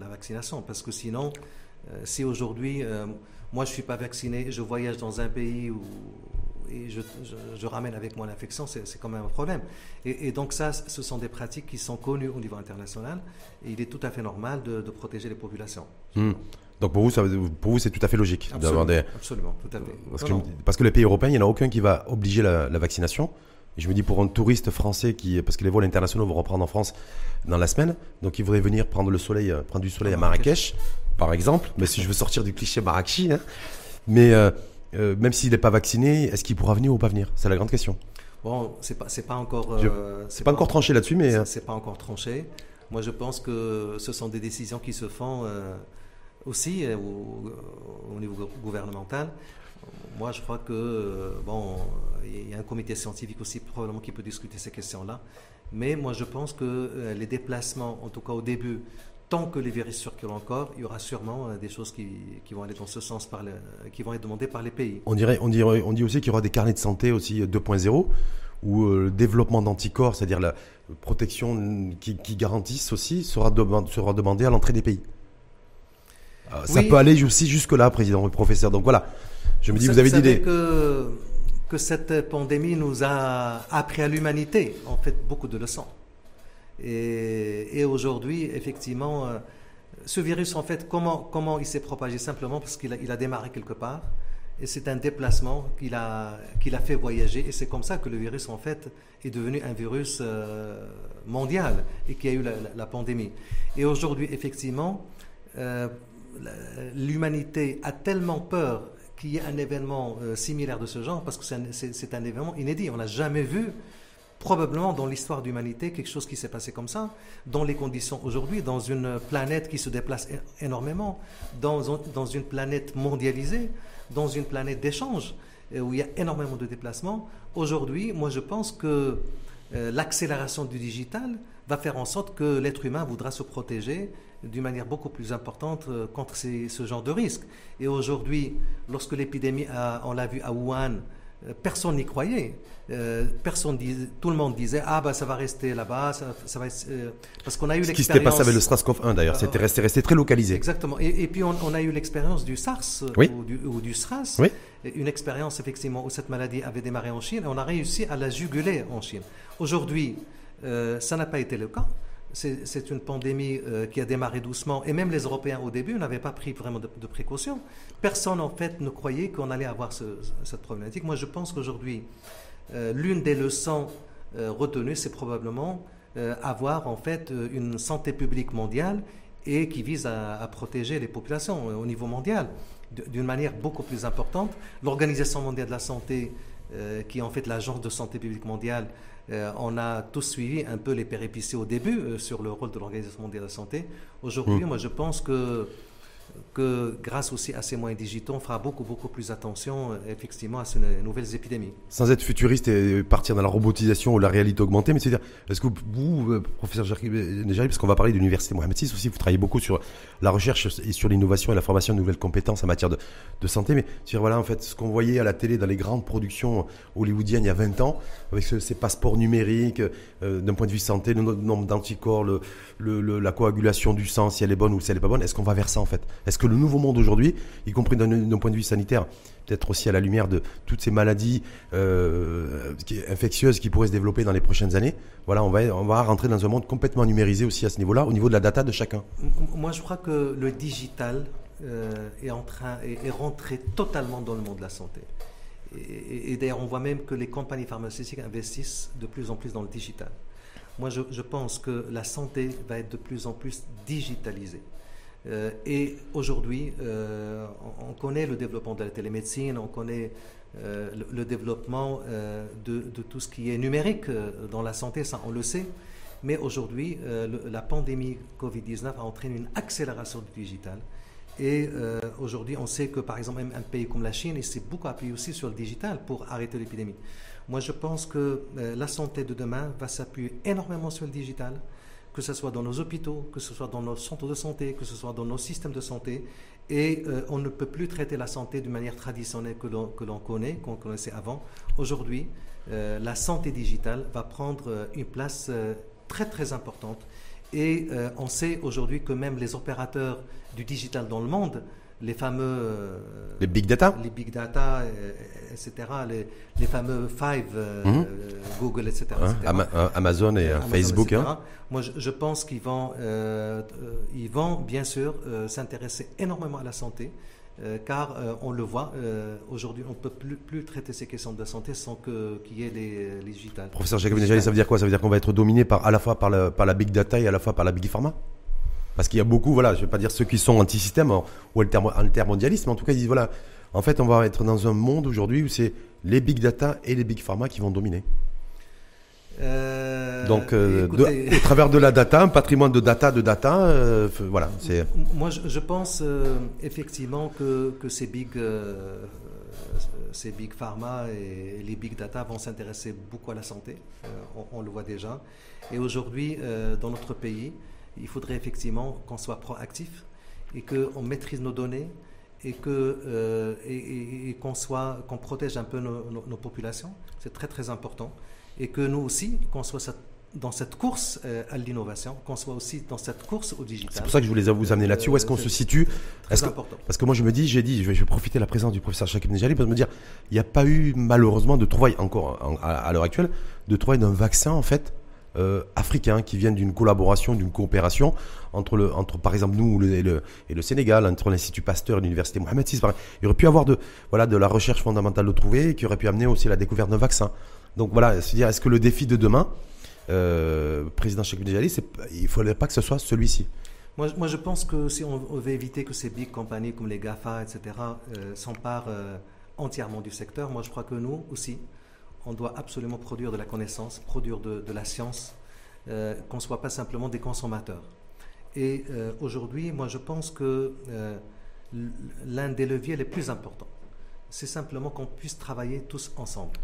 la vaccination parce que sinon, si aujourd'hui, moi je ne suis pas vacciné, je voyage dans un pays où et je, ramène avec moi l'infection, c'est quand même un problème. Et, donc ça, ce sont des pratiques qui sont connues au niveau international et il est tout à fait normal de, protéger les populations. Hmm. Donc pour vous, pour vous, c'est tout à fait logique d'avoir des. Absolument, tout à fait. Parce que, parce que, les pays européens, il n'y en a aucun qui va obliger la, vaccination. Et je me dis pour un touriste français qui, parce que les vols internationaux vont reprendre en France dans la semaine, donc il voudrait venir prendre le soleil, euh, prendre du soleil à Marrakech, par exemple. Mais si je veux sortir du cliché Marrakech, hein. mais euh, euh, même s'il n'est pas vacciné, est-ce qu'il pourra venir ou pas venir? C'est la grande question. Bon, c'est pas, pas encore. c'est pas, encore tranché là-dessus, mais c'est pas encore tranché. Moi, je pense que ce sont des décisions qui se font aussi au, au, niveau gouvernemental. Moi, je crois que bon, il y a un comité scientifique aussi probablement qui peut discuter ces questions-là. Mais moi, je pense que euh, les déplacements, en tout cas au début, tant que les virus circulent encore, il y aura sûrement euh, des choses qui, qui vont aller dans ce sens, par qui vont être demandées par les pays. On, dirait, on, dirait, on dit aussi qu'il y aura des carnets de santé aussi 2.0, euh, où le développement d'anticorps, c'est-à-dire la protection qui, qui garantissent aussi, sera, sera demandé à l'entrée des pays. Ça peut aller aussi jusque-là, président et professeur. Donc voilà, je me dis, vous avez dit que que cette pandémie nous a appris à l'humanité, en fait, beaucoup de leçons. Et, aujourd'hui, effectivement, euh, ce virus, en fait, comment, comment il s'est propagé? Simplement parce qu'il a, il a démarré quelque part. Et c'est un déplacement qu'il a, qu'il a fait voyager. Et c'est comme ça que le virus, en fait, est devenu un virus euh, mondial et qu'il y a eu la, pandémie. Et aujourd'hui, effectivement, euh, l'humanité a tellement peur qu'il y ait un événement euh, similaire de ce genre, parce que c'est un, événement inédit. On n'a jamais vu, probablement dans l'histoire d'humanité, quelque chose qui s'est passé comme ça, dans les conditions aujourd'hui, dans une planète qui se déplace énormément, dans, dans une planète mondialisée, dans une planète d'échange, euh, où il y a énormément de déplacements. Aujourd'hui, moi je pense que euh, l'accélération du digital va faire en sorte que l'être humain voudra se protéger d'une manière beaucoup plus importante euh, contre ce genre de risque. Et aujourd'hui, lorsque l'épidémie, on l'a vu à Wuhan, euh, personne n'y croyait. Euh, personne tout le monde disait ah bah ça va rester là-bas, ça, va parce qu'on a eu l'expérience. Ce qui s'était passé avec le SARS-CoV-1 d'ailleurs, c'était resté, resté, très localisé. Exactement. Et, puis on, a eu l'expérience du SARS ou, du, ou, du, SRAS, oui. une expérience effectivement où cette maladie avait démarré en Chine et on a réussi à la juguler en Chine. Aujourd'hui, ça n'a pas été le cas c'est une pandémie euh, qui a démarré doucement, et même les Européens au début n'avaient pas pris vraiment de, précautions. Personne en fait ne croyait qu'on allait avoir cette problématique. Moi, je pense qu'aujourd'hui, euh, l'une des leçons euh, retenues, c'est probablement avoir en fait une santé publique mondiale et qui vise à protéger les populations au niveau mondial d'une manière beaucoup plus importante. L'Organisation mondiale de la santé, qui est en fait l'agence de santé publique mondiale, euh, on a tous suivi un peu les péripéties au début euh, sur le rôle de l'Organisation mondiale de la santé. Aujourd'hui, mm. moi, je pense que que grâce aussi à ces moyens digitaux, on fera beaucoup, beaucoup plus attention euh, effectivement à ces nouvelles épidémies. Sans être futuriste et partir dans la robotisation ou la réalité augmentée, mais c'est-à-dire, est-ce que vous, euh, professeur Nejari, parce qu'on va parler de l'université Mohamed VI aussi, vous travaillez beaucoup sur la recherche et sur l'innovation et la formation de nouvelles compétences en matière de, santé, mais dire voilà, en fait, ce qu'on voyait à la télé dans les grandes productions hollywoodiennes il y a 20 ans, avec ces passeports numériques, euh, d'un point de vue santé, le nombre d'anticorps, la coagulation du sang, si elle est bonne ou si elle n'est pas bonne, est-ce qu'on va vers ça en fait? Est-ce que le nouveau monde aujourd'hui, y compris d'un point de vue sanitaire, peut-être aussi à la lumière de toutes ces maladies euh, infectieuses qui pourraient se développer dans les prochaines années, voilà, on va, on rentrer dans un monde complètement numérisé aussi à ce niveau-là, au niveau de la data de chacun? Moi, je crois que le digital euh, est, en train, est, rentré totalement dans le monde de la santé. Et d'ailleurs, on voit même que les compagnies pharmaceutiques investissent de plus en plus dans le digital. Moi, je, pense que la santé va être de plus en plus digitalisée. Euh, et aujourd'hui, euh, on, connaît le développement de la télémédecine, on connaît euh, le, développement de, tout ce qui est numérique dans la santé, ça on le sait. Mais aujourd'hui, la pandémie Covid-19 a entraîné une accélération du digital. Et aujourd'hui, on sait que par exemple, même un pays comme la Chine, s'est beaucoup appuyé aussi sur le digital pour arrêter l'épidémie. Moi, je pense que euh, la santé de demain va s'appuyer énormément sur le digital, que ce soit dans nos hôpitaux, que ce soit dans nos centres de santé, que ce soit dans nos systèmes de santé. Et euh, on ne peut plus traiter la santé d'une manière traditionnelle que l'on connaît, qu'on connaissait avant. Aujourd'hui, euh, la santé digitale va prendre une place très très importante. Et on sait aujourd'hui que même les opérateurs du digital dans le monde les fameux... Euh, les big data Les big data, euh, etc. Les, fameux five, euh, mhm. Google, etc. Hein, Amazon et Facebook. Hein. Moi, je, pense qu'ils vont, ils vont, bien sûr, s'intéresser énormément à la santé car on le voit, aujourd'hui, on ne peut plus, plus, traiter ces questions de santé sans qu'il y ait les, les digitales. Professeur Jacques ça veut dire quoi? Ça veut dire qu'on va être dominé par, à la fois par, par la big data et à la fois par la big pharma? Parce qu'il y a beaucoup, voilà, je ne vais pas dire ceux qui sont anti-système ou altermondialistes, mais en tout cas, ils disent, voilà, en fait, on va être dans un monde aujourd'hui où c'est les big data et les big pharma qui vont dominer. Euh, Donc, euh, au travers de la data, un patrimoine de data, de data, euh, voilà. C'est. Moi, je, pense effectivement que, que ces big, ces big pharma et les big data vont s'intéresser beaucoup à la santé. On, on, le voit déjà. Et aujourd'hui, dans notre pays, il faudrait effectivement qu'on soit proactif et qu'on maîtrise nos données et que euh, et, qu'on soit qu'on protège un peu nos, populations c'est très très important et que nous aussi qu'on soit dans cette course euh, à l'innovation, qu'on soit aussi dans cette course au digital. C'est pour ça que je voulais vous amener là-dessus. Où est-ce qu'on se situe Très important. parce que moi, je me dis, j'ai dit, je vais, profiter de la présence du professeur Chakib Nejali pour me dire, il n'y a pas eu malheureusement de trouvailles encore à l'heure actuelle de trouvailles d'un vaccin en fait euh, africains qui viennent d'une collaboration, d'une coopération entre, le, entre par exemple nous et, le, Sénégal, entre l'Institut Pasteur et l'Université Mohamed VI. Il y aurait pu avoir de, voilà, de la recherche fondamentale de trouver qui aurait pu amener aussi la découverte d'un vaccin. Donc voilà, c'est-à-dire est-ce que le défi de demain, euh, président Cheikh Djali, il ne faudrait pas que ce soit celui-ci? Moi, moi, je pense que si on veut éviter que ces big compagnies comme les GAFA, etc., euh, s'emparent entièrement du secteur, moi je crois que nous aussi, on doit absolument produire de la connaissance, produire de, la science, euh, qu'on ne soit pas simplement des consommateurs. Et euh, aujourd'hui, moi je pense que euh, l'un des leviers les plus importants, c'est simplement qu'on puisse travailler tous ensemble.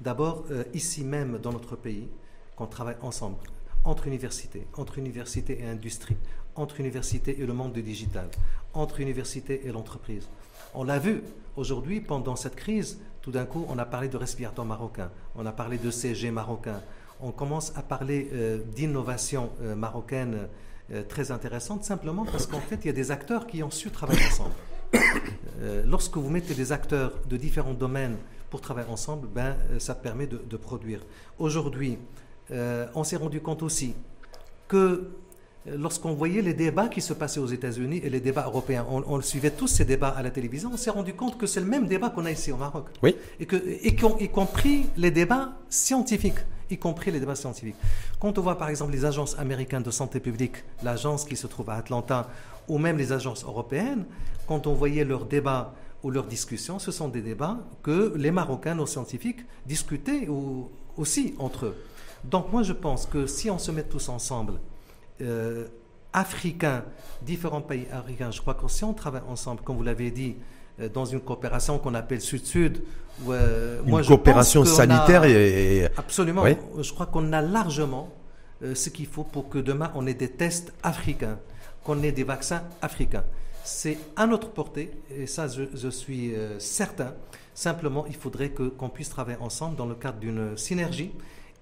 D'abord, ici même dans notre pays, qu'on travaille ensemble, entre universités, entre universités et industrie, entre universités et le monde du digital, entre universités et l'entreprise. On l'a vu aujourd'hui pendant cette crise, tout d'un coup, on a parlé de respirateur marocain, on a parlé de CG marocain, on commence à parler euh, d'innovation euh, marocaine euh, très intéressante, simplement parce qu'en fait, il y a des acteurs qui ont su travailler ensemble. lorsque vous mettez des acteurs de différents domaines pour travailler ensemble, ben, ça permet de, de produire. Aujourd'hui, on s'est rendu compte aussi que lorsqu'on voyait les débats qui se passaient aux États-Unis et les débats européens, on, suivait tous ces débats à la télévision, on s'est rendu compte que c'est le même débat qu'on a ici au Maroc. Oui. Et, que, y compris les débats scientifiques. Y compris les débats scientifiques. Quand on voit par exemple les agences américaines de santé publique, l'agence qui se trouve à Atlanta, ou même les agences européennes, quand on voyait leurs débats ou leurs discussions, ce sont des débats que les Marocains, nos scientifiques, discutaient aussi entre eux. Donc moi je pense que si on se met tous ensemble, euh, africains, différents pays africains, je crois que si on travaille ensemble, comme vous l'avez dit, euh, dans une coopération qu'on appelle Sud-Sud, euh, une coopération sanitaire et, absolument. Je crois qu'on a largement ce qu'il faut pour que demain on ait des tests africains, qu'on ait des vaccins africains. C'est à notre portée et ça je, suis certain. Simplement, il faudrait que qu'on puisse travailler ensemble dans le cadre d'une synergie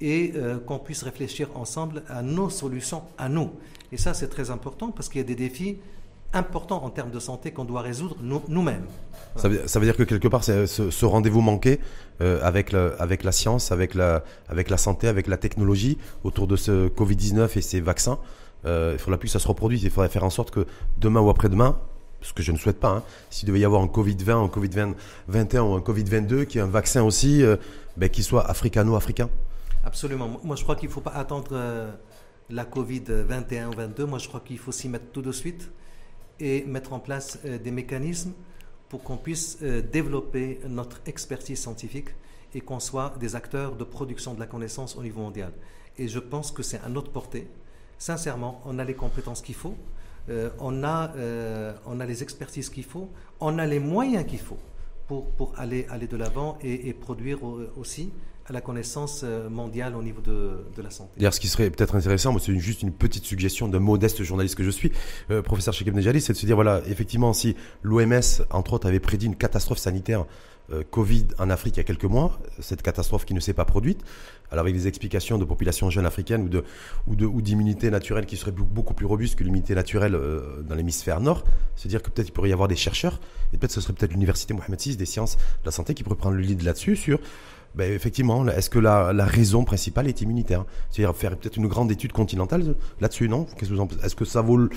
et euh, qu'on puisse réfléchir ensemble à nos solutions à nous. Et ça, c'est très important parce qu'il y a des défis importants en termes de santé qu'on doit résoudre nous-mêmes. Ça, veut, dire que quelque part, ce, rendez-vous manqué euh, avec, la science, avec la, santé, avec la technologie autour de ce Covid-19 et ces vaccins, euh, il faudra plus que ça se reproduise. Il faudrait faire en sorte que demain ou après-demain, ce que je ne souhaite pas, hein, s'il devait y avoir un Covid-20, un Covid-21 ou un Covid-22, qui est un vaccin aussi, ben, qui soit africano-africain. Absolument. Moi, je crois qu'il ne faut pas attendre euh, la Covid 21 ou 22. Moi, je crois qu'il faut s'y mettre tout de suite et mettre en place euh, des mécanismes pour qu'on puisse euh, développer notre expertise scientifique et qu'on soit des acteurs de production de la connaissance au niveau mondial. Et je pense que c'est à notre portée. Sincèrement, on a les compétences qu'il faut, on, a, on a les expertises qu'il faut, on a les moyens qu'il faut pour, pour aller, aller de l'avant et, et, produire aussi à la connaissance euh, mondiale au niveau de, de la santé. D'ailleurs, ce qui serait peut-être intéressant, c'est juste une petite suggestion d'un modeste journaliste que je suis, euh, professeur Cheikh Nejali, c'est de se dire, voilà, effectivement, si l'OMS, entre autres, avait prédit une catastrophe sanitaire euh, Covid en Afrique il y a quelques mois, cette catastrophe qui ne s'est pas produite, alors avec des explications de populations jeunes africaines ou de ou de ou d'immunité naturelle qui serait beaucoup plus robuste que l'immunité naturelle dans l'hémisphère nord, se dire que peut-être il pourrait y avoir des chercheurs et peut-être ce serait peut-être l'université Mohamed VI des sciences de la santé qui pourrait prendre le lead là-dessus sur ben, effectivement, est-ce que la, raison principale est immunitaire? C'est-à-dire faire peut-être une grande étude continentale là-dessus, non? Qu'est-ce que vous en Est-ce que ça vaut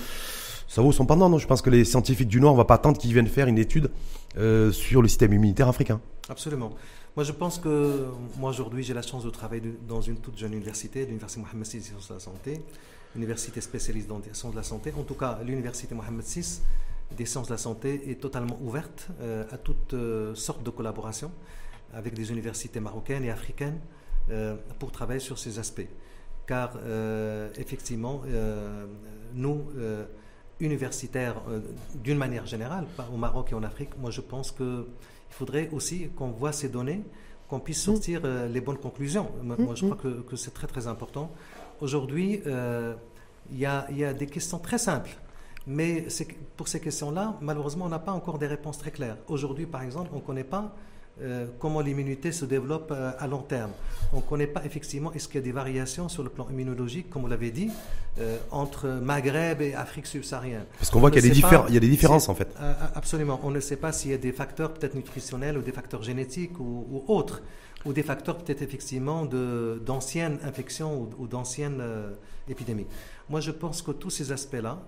ça vaut son pendant? Non je pense que les scientifiques du Nord, on va pas attendre qu'ils viennent faire une étude euh, sur le système immunitaire africain. Absolument. Moi, je pense que moi aujourd'hui, j'ai la chance de travailler dans une toute jeune université, l'université Mohamed VI des sciences de la santé, université spécialiste dans les sciences de la santé. En tout cas, l'université Mohamed VI des sciences de la santé est totalement ouverte euh, à toutes euh, sortes de collaborations avec des universités marocaines et africaines pour travailler sur ces aspects. Car effectivement, nous universitaires, d'une manière générale, au Maroc et en Afrique, moi je pense que il faudrait aussi qu'on voit ces données, qu'on puisse mm. sortir euh, les bonnes conclusions. Moi, mm, je crois mm. que, c'est très très important. Aujourd'hui, euh, il y, a des questions très simples. Mais pour ces questions-là, malheureusement, on n'a pas encore des réponses très claires. Aujourd'hui, par exemple, on ne connaît pas euh, comment l'immunité se développe euh, à long terme. On ne connaît pas effectivement est-ce qu'il y a des variations sur le plan immunologique, comme vous l'avez dit, euh, entre Maghreb et Afrique subsaharienne. Parce qu'on voit qu'il y, a des différences en fait. absolument. On ne sait pas s'il y a des facteurs peut-être nutritionnels ou des facteurs génétiques ou, autres, ou des facteurs peut-être effectivement d'anciennes infections ou, d'anciennes épidémies. Moi, je pense que tous ces aspects-là,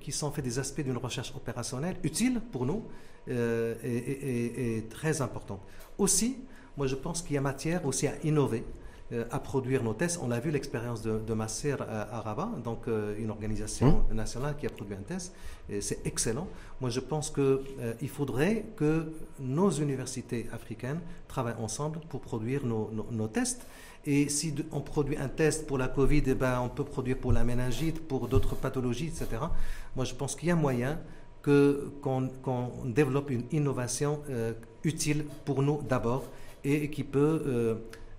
qui sont faits des aspects d'une recherche opérationnelle utile pour nous, euh, est, très importante. Aussi, moi je pense qu'il y a matière aussi à innover, euh, à produire nos tests. On a vu l'expérience de, de Masser à, Rabat, donc euh, une organisation mmh. nationale qui a produit un test. C'est excellent. Moi je pense qu'il faudrait que nos universités africaines travaillent ensemble pour produire nos, nos, tests. Et si on produit un test pour la Covid, eh ben, on peut produire pour la méningite, pour d'autres pathologies, etc. Moi, je pense qu'il y a moyen qu'on développe une innovation euh, utile pour nous d'abord et qui peut euh,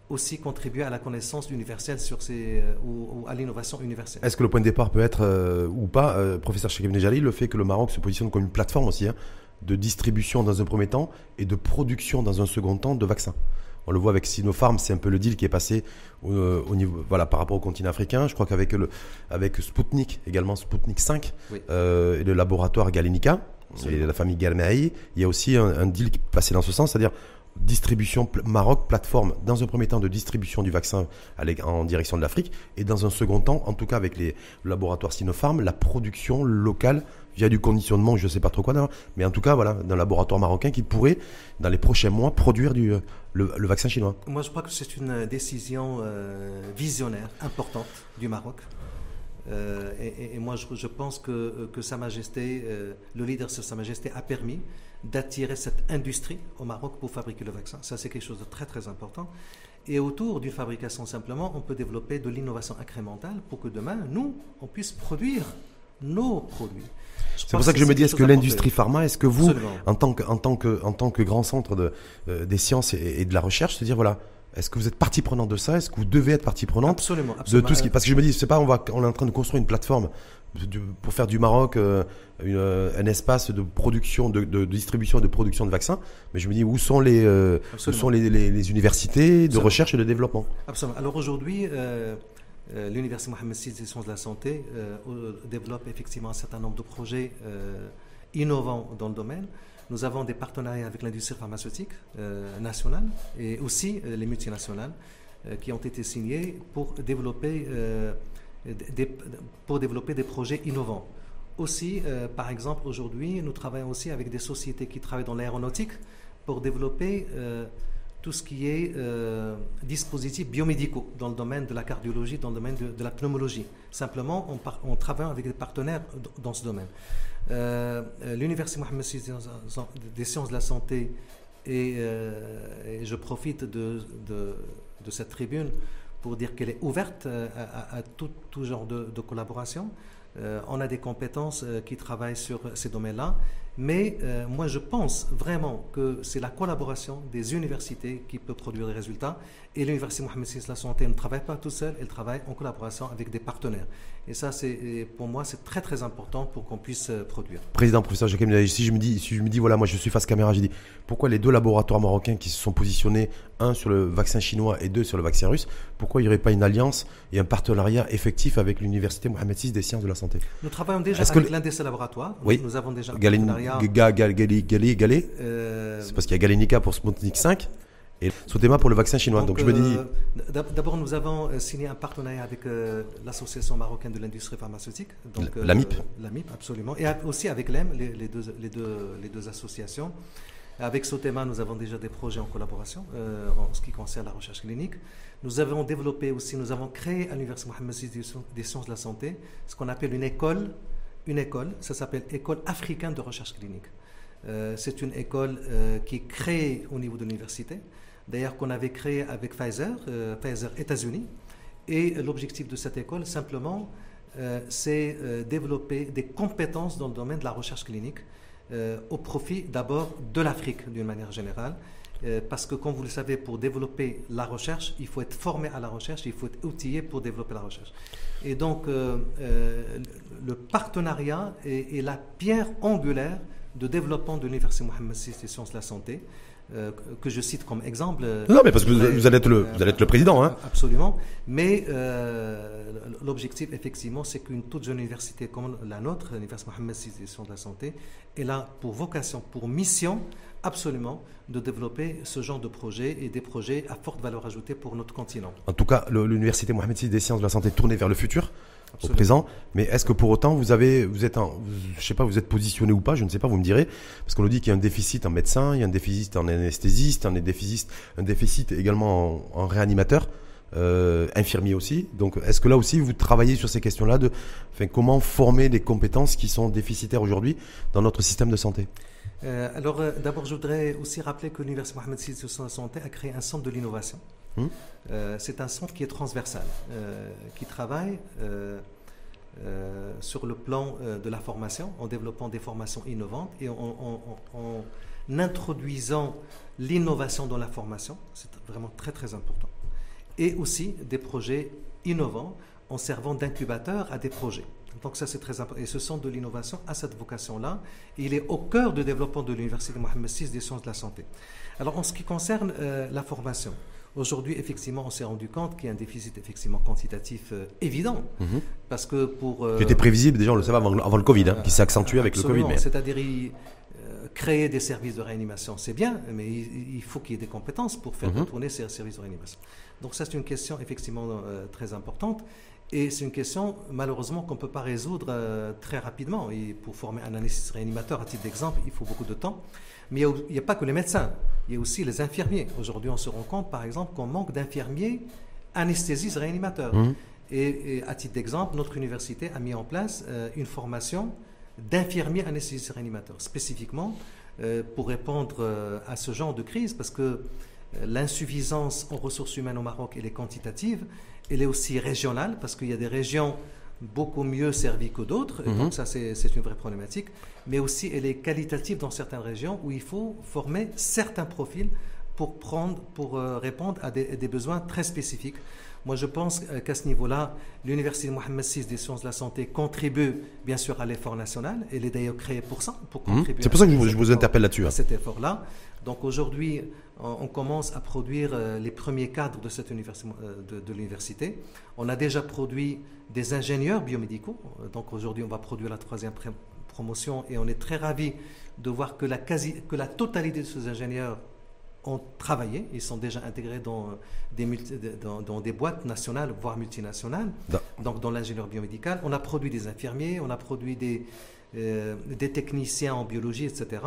aussi contribuer à la connaissance universelle sur ces, euh, ou, à l'innovation universelle. Est-ce que le point de départ peut être, ou pas, professeur Cheikh Nejali, le fait que le Maroc se positionne comme une plateforme aussi hein, de distribution dans un premier temps et de production dans un second temps de vaccins? On le voit avec Sinopharm, c'est un peu le deal qui est passé euh, au, niveau, voilà, par rapport au continent africain. Je crois qu'avec le, avec Sputnik, également Sputnik 5, euh, et le laboratoire Galenica, et la famille Galmei, il y a aussi un, deal qui est passé dans ce sens, c'est-à-dire distribution Maroc, plateforme, dans un premier temps de distribution du vaccin en direction de l'Afrique, et dans un second temps, en tout cas avec les laboratoires Sinopharm, la production locale via du conditionnement, je ne sais pas trop quoi, mais en tout cas, voilà, d'un laboratoire marocain qui pourrait, dans les prochains mois, produire du, le, vaccin chinois. Moi, je crois que c'est une décision euh, visionnaire, importante du Maroc. Euh, et, moi, je, pense que, que, Sa Majesté, euh, le leader de Sa Majesté, a permis d'attirer cette industrie au Maroc pour fabriquer le vaccin. Ça, c'est quelque chose de très, très important. Et autour d'une fabrication, simplement, on peut développer de l'innovation incrémentale pour que demain, nous, on puisse produire nos produits. C'est pour ça que, je me dis, est-ce que l'industrie pharma, est-ce que vous, en tant que, en tant que, en tant que grand centre de, euh, des sciences et, de la recherche, se dire voilà, est-ce que vous êtes partie prenante de ça? Est-ce que vous devez être partie prenante absolument, de tout ce qui Parce que je me dis, c'est pas, on va, on est en train de construire une plateforme pour faire du Maroc euh, euh, un espace de production, de, de, distribution et de production de vaccins. Mais je me dis, où sont les, où sont les, les, universités de recherche et de développement? Absolument. Alors aujourd'hui, euh, l'Université Mohamed VI des sciences de la santé euh, développe effectivement un certain nombre de projets euh, innovants dans le domaine. Nous avons des partenariats avec l'industrie pharmaceutique nationale et aussi les multinationales qui ont été signés pour développer, pour développer des projets innovants. Aussi, par exemple, aujourd'hui, nous travaillons aussi avec des sociétés qui travaillent dans l'aéronautique pour développer tout ce qui est euh, dispositifs biomédicaux dans le domaine de la cardiologie, dans le domaine de, la pneumologie. Simplement, on, travaille avec des partenaires dans ce domaine. Euh, euh, L'Université Mohamed des sciences de la santé, et, je profite de, cette tribune pour dire qu'elle est ouverte à, tout, genre de collaboration. on a des compétences qui travaillent sur ces domaines-là. Mais euh, moi, je pense vraiment que c'est la collaboration des universités qui peut produire des résultats. Et l'Université Mohamed VI la Santé ne travaille pas tout seul, elle travaille en collaboration avec des partenaires. Et ça, c'est pour moi, c'est très très important pour qu'on puisse euh, produire. Président, professeur Jacques si je me dis, si je me dis, voilà, moi je suis face caméra, j'ai dit, pourquoi les deux laboratoires marocains qui se sont positionnés, un sur le vaccin chinois et deux sur le vaccin russe, pourquoi il n'y aurait pas une alliance et un partenariat effectif avec l'Université Mohamed VI des sciences de la santé? Nous travaillons déjà avec l'un de ces laboratoires. Oui. Nous avons déjà un partenariat. Galé, euh, C'est parce qu'il y a Galenica pour Sputnik 5 Et Sotema pour le vaccin chinois. Donc, je me dis. D'abord, nous avons signé un partenariat avec l'Association marocaine de l'industrie pharmaceutique. Donc, la MIP. la MIP, absolument. Et aussi avec l'EM, les, les, deux, les, deux, les deux associations. Avec Sotema, nous avons déjà des projets en collaboration en ce qui concerne la recherche clinique. Nous avons développé aussi, nous avons créé à l'Université Mohamed VI des sciences de la santé ce qu'on appelle une école, une école, ça s'appelle École africaine de recherche clinique. Euh, c'est une école euh, qui est créée au niveau de l'université, d'ailleurs qu'on avait créée avec Pfizer, euh, Pfizer États-Unis. Et l'objectif de cette école, simplement, c'est développer des compétences dans le domaine de la recherche clinique au profit d'abord de l'Afrique d'une manière générale euh, parce que, comme vous le savez, pour développer la recherche, il faut être formé à la recherche, il faut être outillé pour développer la recherche. Et donc, euh, euh, le partenariat est, la pierre angulaire de développement de l'Université Mohamed des sciences de la santé. Que je cite comme exemple. Non, mais parce que vous, allez, être le, vous allez être le président. Hein. Absolument. Mais l'objectif, effectivement, c'est qu'une toute jeune université comme la nôtre, l'Université Mohamed VI des sciences de la santé, est là pour vocation, pour mission absolument de développer ce genre de projets et des projets à forte valeur ajoutée pour notre continent. En tout cas, l'Université Mohamed VI des sciences de la santé tournée vers le futur, au présent. Mais est-ce que pour autant vous avez, vous êtes, je sais pas, vous êtes positionné ou pas, je ne sais pas, vous me direz, parce qu'on nous dit qu'il y a un déficit en médecin, il y a un déficit en anesthésiste, un déficit, un déficit également en, réanimateur. Euh, infirmier aussi. Donc, est-ce que là aussi vous travaillez sur ces questions-là de, enfin, comment former des compétences qui sont déficitaires aujourd'hui dans notre système de santé? Euh, alors, euh, d'abord, je voudrais aussi rappeler que l'Université Mohamed VI de Santé a créé un centre de l'innovation. Hmm? Euh, c'est un centre qui est transversal, qui travaille sur le plan de la formation, en développant des formations innovantes et en, introduisant l'innovation dans la formation. C'est vraiment très, très important. Et aussi des projets innovants en servant d'incubateur à des projets. Donc ça, c'est très important. Et ce centre de l'innovation a cette vocation-là. Il est au cœur du développement de l'Université Mohamed VI des sciences de la santé. Alors, en ce qui concerne euh, la formation, aujourd'hui, effectivement, on s'est rendu compte qu'il y a un déficit effectivement quantitatif euh, évident. Mhm. Parce que pour... Euh, qui était prévisible, déjà, on le savait avant, le Covid, hein, qui s'est accentué avec le Covid. C'est-à-dire, créer des services de réanimation, c'est bien, mais il, faut qu'il y ait des compétences pour faire mhm. tourner ces services de réanimation. Donc ça, c'est une question effectivement très importante. Et c'est une question, malheureusement, qu'on ne peut pas résoudre euh, très rapidement. Et pour former un anesthésiste réanimateur, à titre d'exemple, il faut beaucoup de temps. Mais il n'y a, pas que les médecins, il y a aussi les infirmiers. Aujourd'hui, on se rend compte, par exemple, qu'on manque d'infirmiers anesthésistes réanimateurs. Mmh. Et, à titre d'exemple, notre université a mis en place euh, une formation d'infirmiers anesthésistes réanimateurs, spécifiquement euh, pour répondre à ce genre de crise, parce que l'insuffisance en ressources humaines au Maroc, elle est quantitative, elle est aussi régionale, parce qu'il y a des régions beaucoup mieux servies que d'autres, mhm. donc ça c'est une vraie problématique, mais aussi elle est qualitative dans certaines régions où il faut former certains profils pour, prendre, pour euh, répondre à des, besoins très spécifiques. Moi, je pense euh, qu'à ce niveau-là, l'Université Mohamed VI des sciences de la santé contribue bien sûr à l'effort national. Elle est d'ailleurs créée pour ça, pour mhm. contribuer. C'est pour ça que je vous, interpelle là-dessus. À hein. cet effort-là. Donc aujourd'hui, on, commence à produire euh, les premiers cadres de, cette euh, de, l'université. On a déjà produit des ingénieurs biomédicaux. Donc aujourd'hui, on va produire la troisième promotion et on est très ravis de voir que la, quasi, que la totalité de ces ingénieurs ont travaillé, ils sont déjà intégrés dans des, dans, des boîtes nationales, voire multinationales, donc dans l'ingénieur biomédical. On a produit des infirmiers, on a produit des, euh, des techniciens en biologie, etc.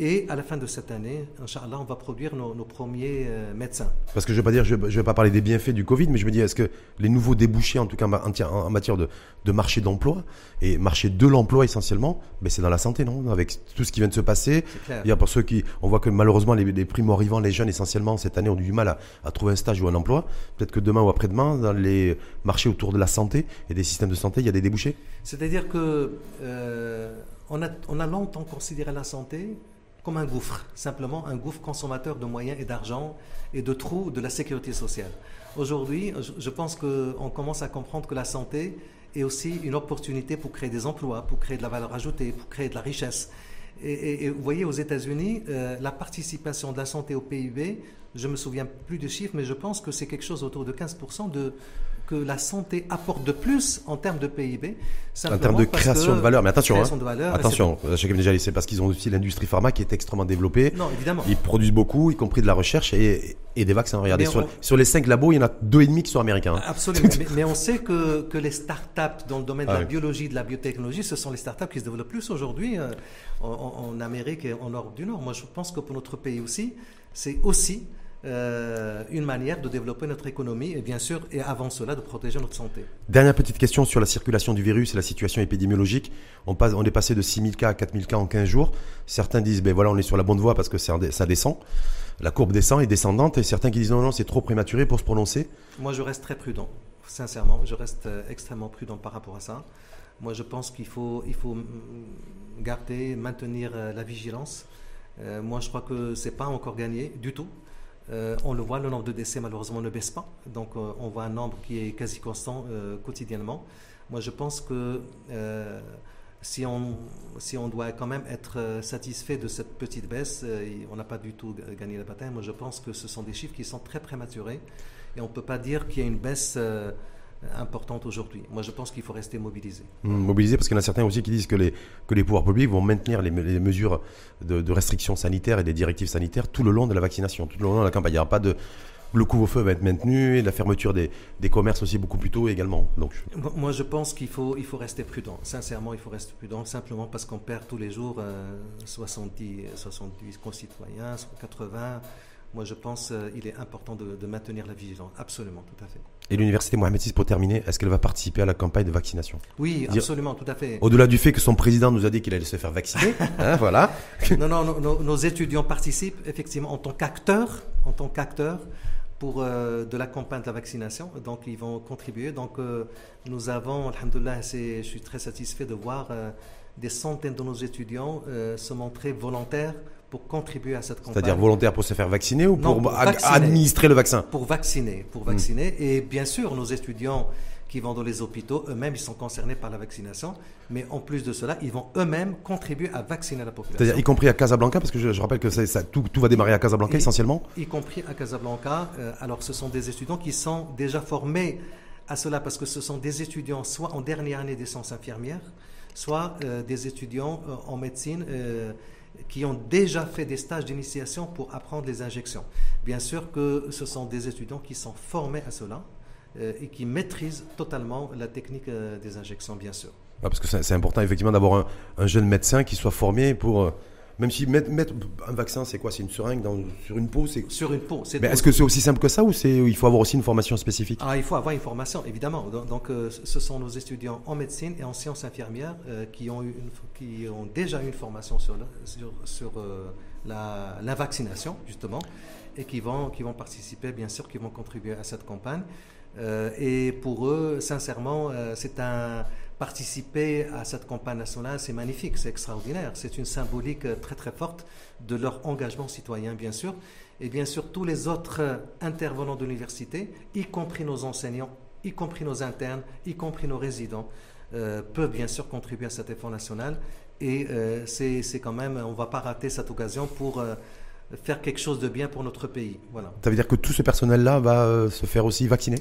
Et à la fin de cette année, Inch'Allah, on va produire nos, premiers euh, médecins. Parce que je ne vais pas dire, je, vais pas parler des bienfaits du Covid, mais je me dis, est-ce que les nouveaux débouchés, en tout cas en, matière de, de marché d'emploi et marché de l'emploi essentiellement, mais c'est dans la santé, non? Avec tout ce qui vient de se passer. Il y a pour ceux qui, on voit que malheureusement les, les primo-arrivants, les jeunes essentiellement cette année ont du mal à, trouver un stage ou un emploi. Peut-être que demain ou après-demain, dans les marchés autour de la santé et des systèmes de santé, il y a des débouchés. C'est-à-dire que euh, on, a, on a longtemps considéré la santé comme un gouffre, simplement un gouffre consommateur de moyens et d'argent et de trous de la sécurité sociale. Aujourd'hui, je pense qu'on commence à comprendre que la santé est aussi une opportunité pour créer des emplois, pour créer de la valeur ajoutée, pour créer de la richesse. Et, vous voyez, aux États-Unis, euh, la participation de la santé au PIB, je me souviens plus du chiffre, mais je pense que c'est quelque chose autour de 15% de que la santé apporte de plus en termes de PIB. En termes de création de valeur, mais attention, hein. de valeur, attention, déjà, c'est parce qu'ils ont aussi l'industrie pharma qui est extrêmement développée. Non, évidemment. Ils produisent beaucoup, y compris de la recherche et, et des vaccins. Regardez, sur, les cinq labos, il y en a deux et demi qui sont américains. Absolument. mais, mais on sait que, que les startups dans le domaine Ah de la oui. biologie, de la biotechnologie, ce sont les startups qui se développent plus aujourd'hui euh, en- en Amérique et en Europe du Nord. Moi, je pense que pour notre pays aussi, c'est aussi euh, une manière de développer notre économie et bien sûr, et avant cela, de protéger notre santé. Dernière petite question sur la circulation du virus et la situation épidémiologique. On, passe, on est passé de 6000 cas à 4000 cas en 15 jours. Certains disent, ben voilà, on est sur la bonne voie parce que ça descend. La courbe descend et descendante. Et certains qui disent, non, non, c'est trop prématuré pour se prononcer. Moi, je reste très prudent, sincèrement. Je reste euh, extrêmement prudent par rapport à ça. Moi, je pense qu'il faut, il faut mm, garder, maintenir euh, la vigilance. Euh, moi, je crois que c'est pas encore gagné du tout. Euh, on le voit, le nombre de décès malheureusement ne baisse pas. Donc, euh, on voit un nombre qui est quasi constant euh, quotidiennement. Moi, je pense que si, on, si on doit quand même être satisfait de cette petite baisse, on n'a pas du tout gagné la bataille. Moi, je pense que ce sont des chiffres qui sont très prématurés. Et on ne peut pas dire qu'il y a une baisse importante aujourd'hui. Moi, je pense qu'il faut rester mobilisé. Hum, Mobilisés parce qu'il y en a certains aussi qui disent que les, que les pouvoirs publics vont maintenir les, me- les mesures de, de restrictions sanitaires et des directives sanitaires tout le long de la vaccination, tout le long de la campagne. Il n'y aura pas de. Le couvre-feu va être maintenu et la fermeture des, des commerces aussi beaucoup plus tôt également. Donc, Moi- je pense qu'il faut, il faut rester prudent. Sincèrement, il faut rester prudent, simplement parce qu'on perd tous les jours euh, 70, 70 concitoyens, 80. Moi, je pense qu'il est important de, de maintenir la vigilance. Absolument, tout à fait. Et l'université Mohamed VI, pour terminer, est-ce qu'elle va participer à la campagne de vaccination? Oui, absolument, tout à fait. Au-delà du fait que son président nous a dit qu'il allait se faire vacciner, hein, voilà. Non, non, nos- étudiants participent effectivement en tant qu'acteurs, en tant qu'acteurs pour euh, de la campagne de la vaccination. Donc, ils vont contribuer. Donc, euh, nous avons, alhamdoulilah, je suis très satisfait de voir euh, des centaines de nos étudiants se montrer volontaires pour contribuer à cette campagne. C'est-à-dire volontaire pour se faire vacciner ou Non, pour, pour ad- vacciner. administrer le vaccin Pour vacciner, pour vacciner. Et bien sûr, nos étudiants qui vont dans les hôpitaux, eux-mêmes, ils sont concernés par la vaccination. Mais en plus de cela, ils vont eux-mêmes contribuer à vacciner la population. C'est-à-dire y compris à Casablanca, parce que je, je rappelle que ça, tout, tout va démarrer à Casablanca essentiellement. y compris à Casablanca. Euh, alors, ce sont des étudiants qui sont déjà formés à cela parce que ce sont des étudiants soit en dernière année des sciences infirmières, soit euh, des étudiants euh, en médecine qui ont déjà fait des stages d'initiation pour apprendre les injections. Bien sûr que ce sont des étudiants qui sont formés à cela euh, et qui maîtrisent totalement la technique euh, des injections, bien sûr. Ouais, parce que c'est important effectivement d'avoir un, un jeune médecin qui soit formé pour. Même si mettre, mettre un vaccin, c'est quoi? C'est une seringue dans- sur une peau c'est... Sur une peau, c'est Mais est-ce que c'est aussi simple que ça ou c'est, il faut avoir aussi une formation spécifique? Ah, il faut avoir une formation, évidemment. Donc, euh, ce sont nos étudiants en médecine et en sciences infirmières euh, qui, ont eu une- qui ont déjà eu une formation sur, le- sur, sur, euh, la, la vaccination, justement, et qui vont, qui vont participer, bien sûr, qui vont contribuer à cette campagne. Et pour eux, sincèrement, c'est un participer à cette campagne nationale, c'est magnifique, c'est extraordinaire. C'est une symbolique euh, très très forte de leur engagement citoyen, bien sûr. Et bien sûr, tous les autres euh, intervenants de l'université, y compris nos enseignants, y compris nos internes, y compris nos résidents, euh, peuvent bien sûr contribuer à cet effort national. Et c'est quand même, on ne va pas rater cette occasion pour faire quelque chose de bien pour notre pays. Voilà. Ça veut dire que tout ce personnel-là va se faire aussi vacciner?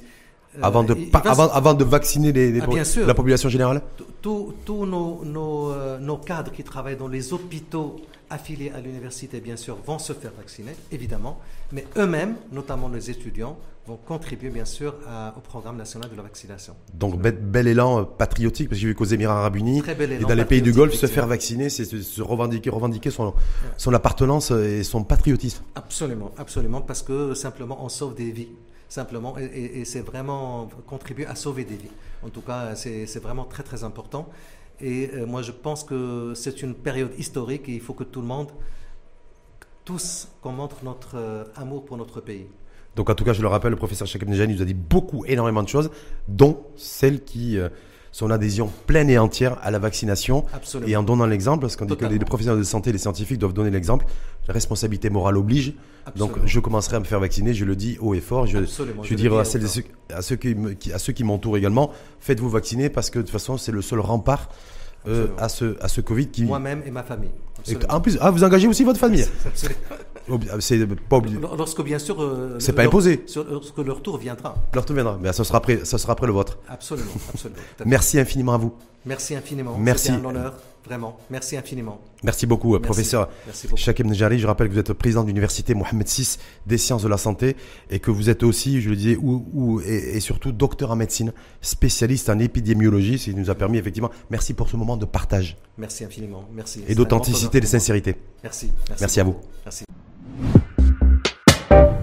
Avant, de, va avant, avant de vacciner les, les Ah, la population générale Tous tous nos, nos, euh, nos cadres qui travaillent dans les hôpitaux affiliés à l'université, bien sûr, vont se faire vacciner, évidemment, mais eux-mêmes, notamment les étudiants, vont contribuer, bien sûr, à- au programme national de la vaccination. Donc bel, bel élan euh, patriotique, parce que j'ai vu qu'aux Émirats Arabes Unis et dans les pays du Golfe, se faire vacciner, c'est se, se revendiquer, revendiquer son, son appartenance et son patriotisme. Absolument, absolument, parce que simplement on sauve des vies. Simplement, et, c'est vraiment contribuer à sauver des vies. En tout cas, c'est vraiment très très important. Et euh, moi, je pense que c'est une période historique et il faut que tout le monde, tous, qu'on montre notre euh, amour pour notre pays. Donc en tout cas, je le rappelle, le professeur Chakib Nejani nous a dit beaucoup, énormément de choses, dont celle qui, euh, son adhésion pleine et entière à la vaccination. Absolument. Et en donnant l'exemple, parce qu'on dit que les, professionnels de santé, les scientifiques doivent donner l'exemple, la responsabilité morale oblige. Donc je commencerai à me faire vacciner, je le dis haut et fort. Je, Absolument, je dirai à, celles ceux, à ceux qui, à ceux qui m'entourent également, faites-vous vacciner parce que de toute façon c'est le seul rempart euh, à, ce, à ce Covid qui... Moi-même et ma famille. Et en plus, ah, vous engagez aussi votre famille Absolument. C'est pas obligé. Lorsque, bien sûr. Euh, c'est pas imposé. lorsque leur tour viendra. Leur tour viendra. Mais ça sera après, ça sera après le vôtre. Absolument, absolument. Merci infiniment à vous. Merci infiniment. Merci. C'est un honneur. Vraiment, merci infiniment. Merci beaucoup, professeur Shakim Nejari. Je rappelle que vous êtes président de l'université Mohamed VI des sciences de la santé et que vous êtes aussi, je le disais, ou, et, surtout docteur en médecine, spécialiste en épidémiologie, ce qui nous a permis effectivement. Merci pour ce moment de partage. Merci infiniment. Merci. Et d'authenticité et de sincérité. Merci. Merci, merci à vous. Merci. フフフ。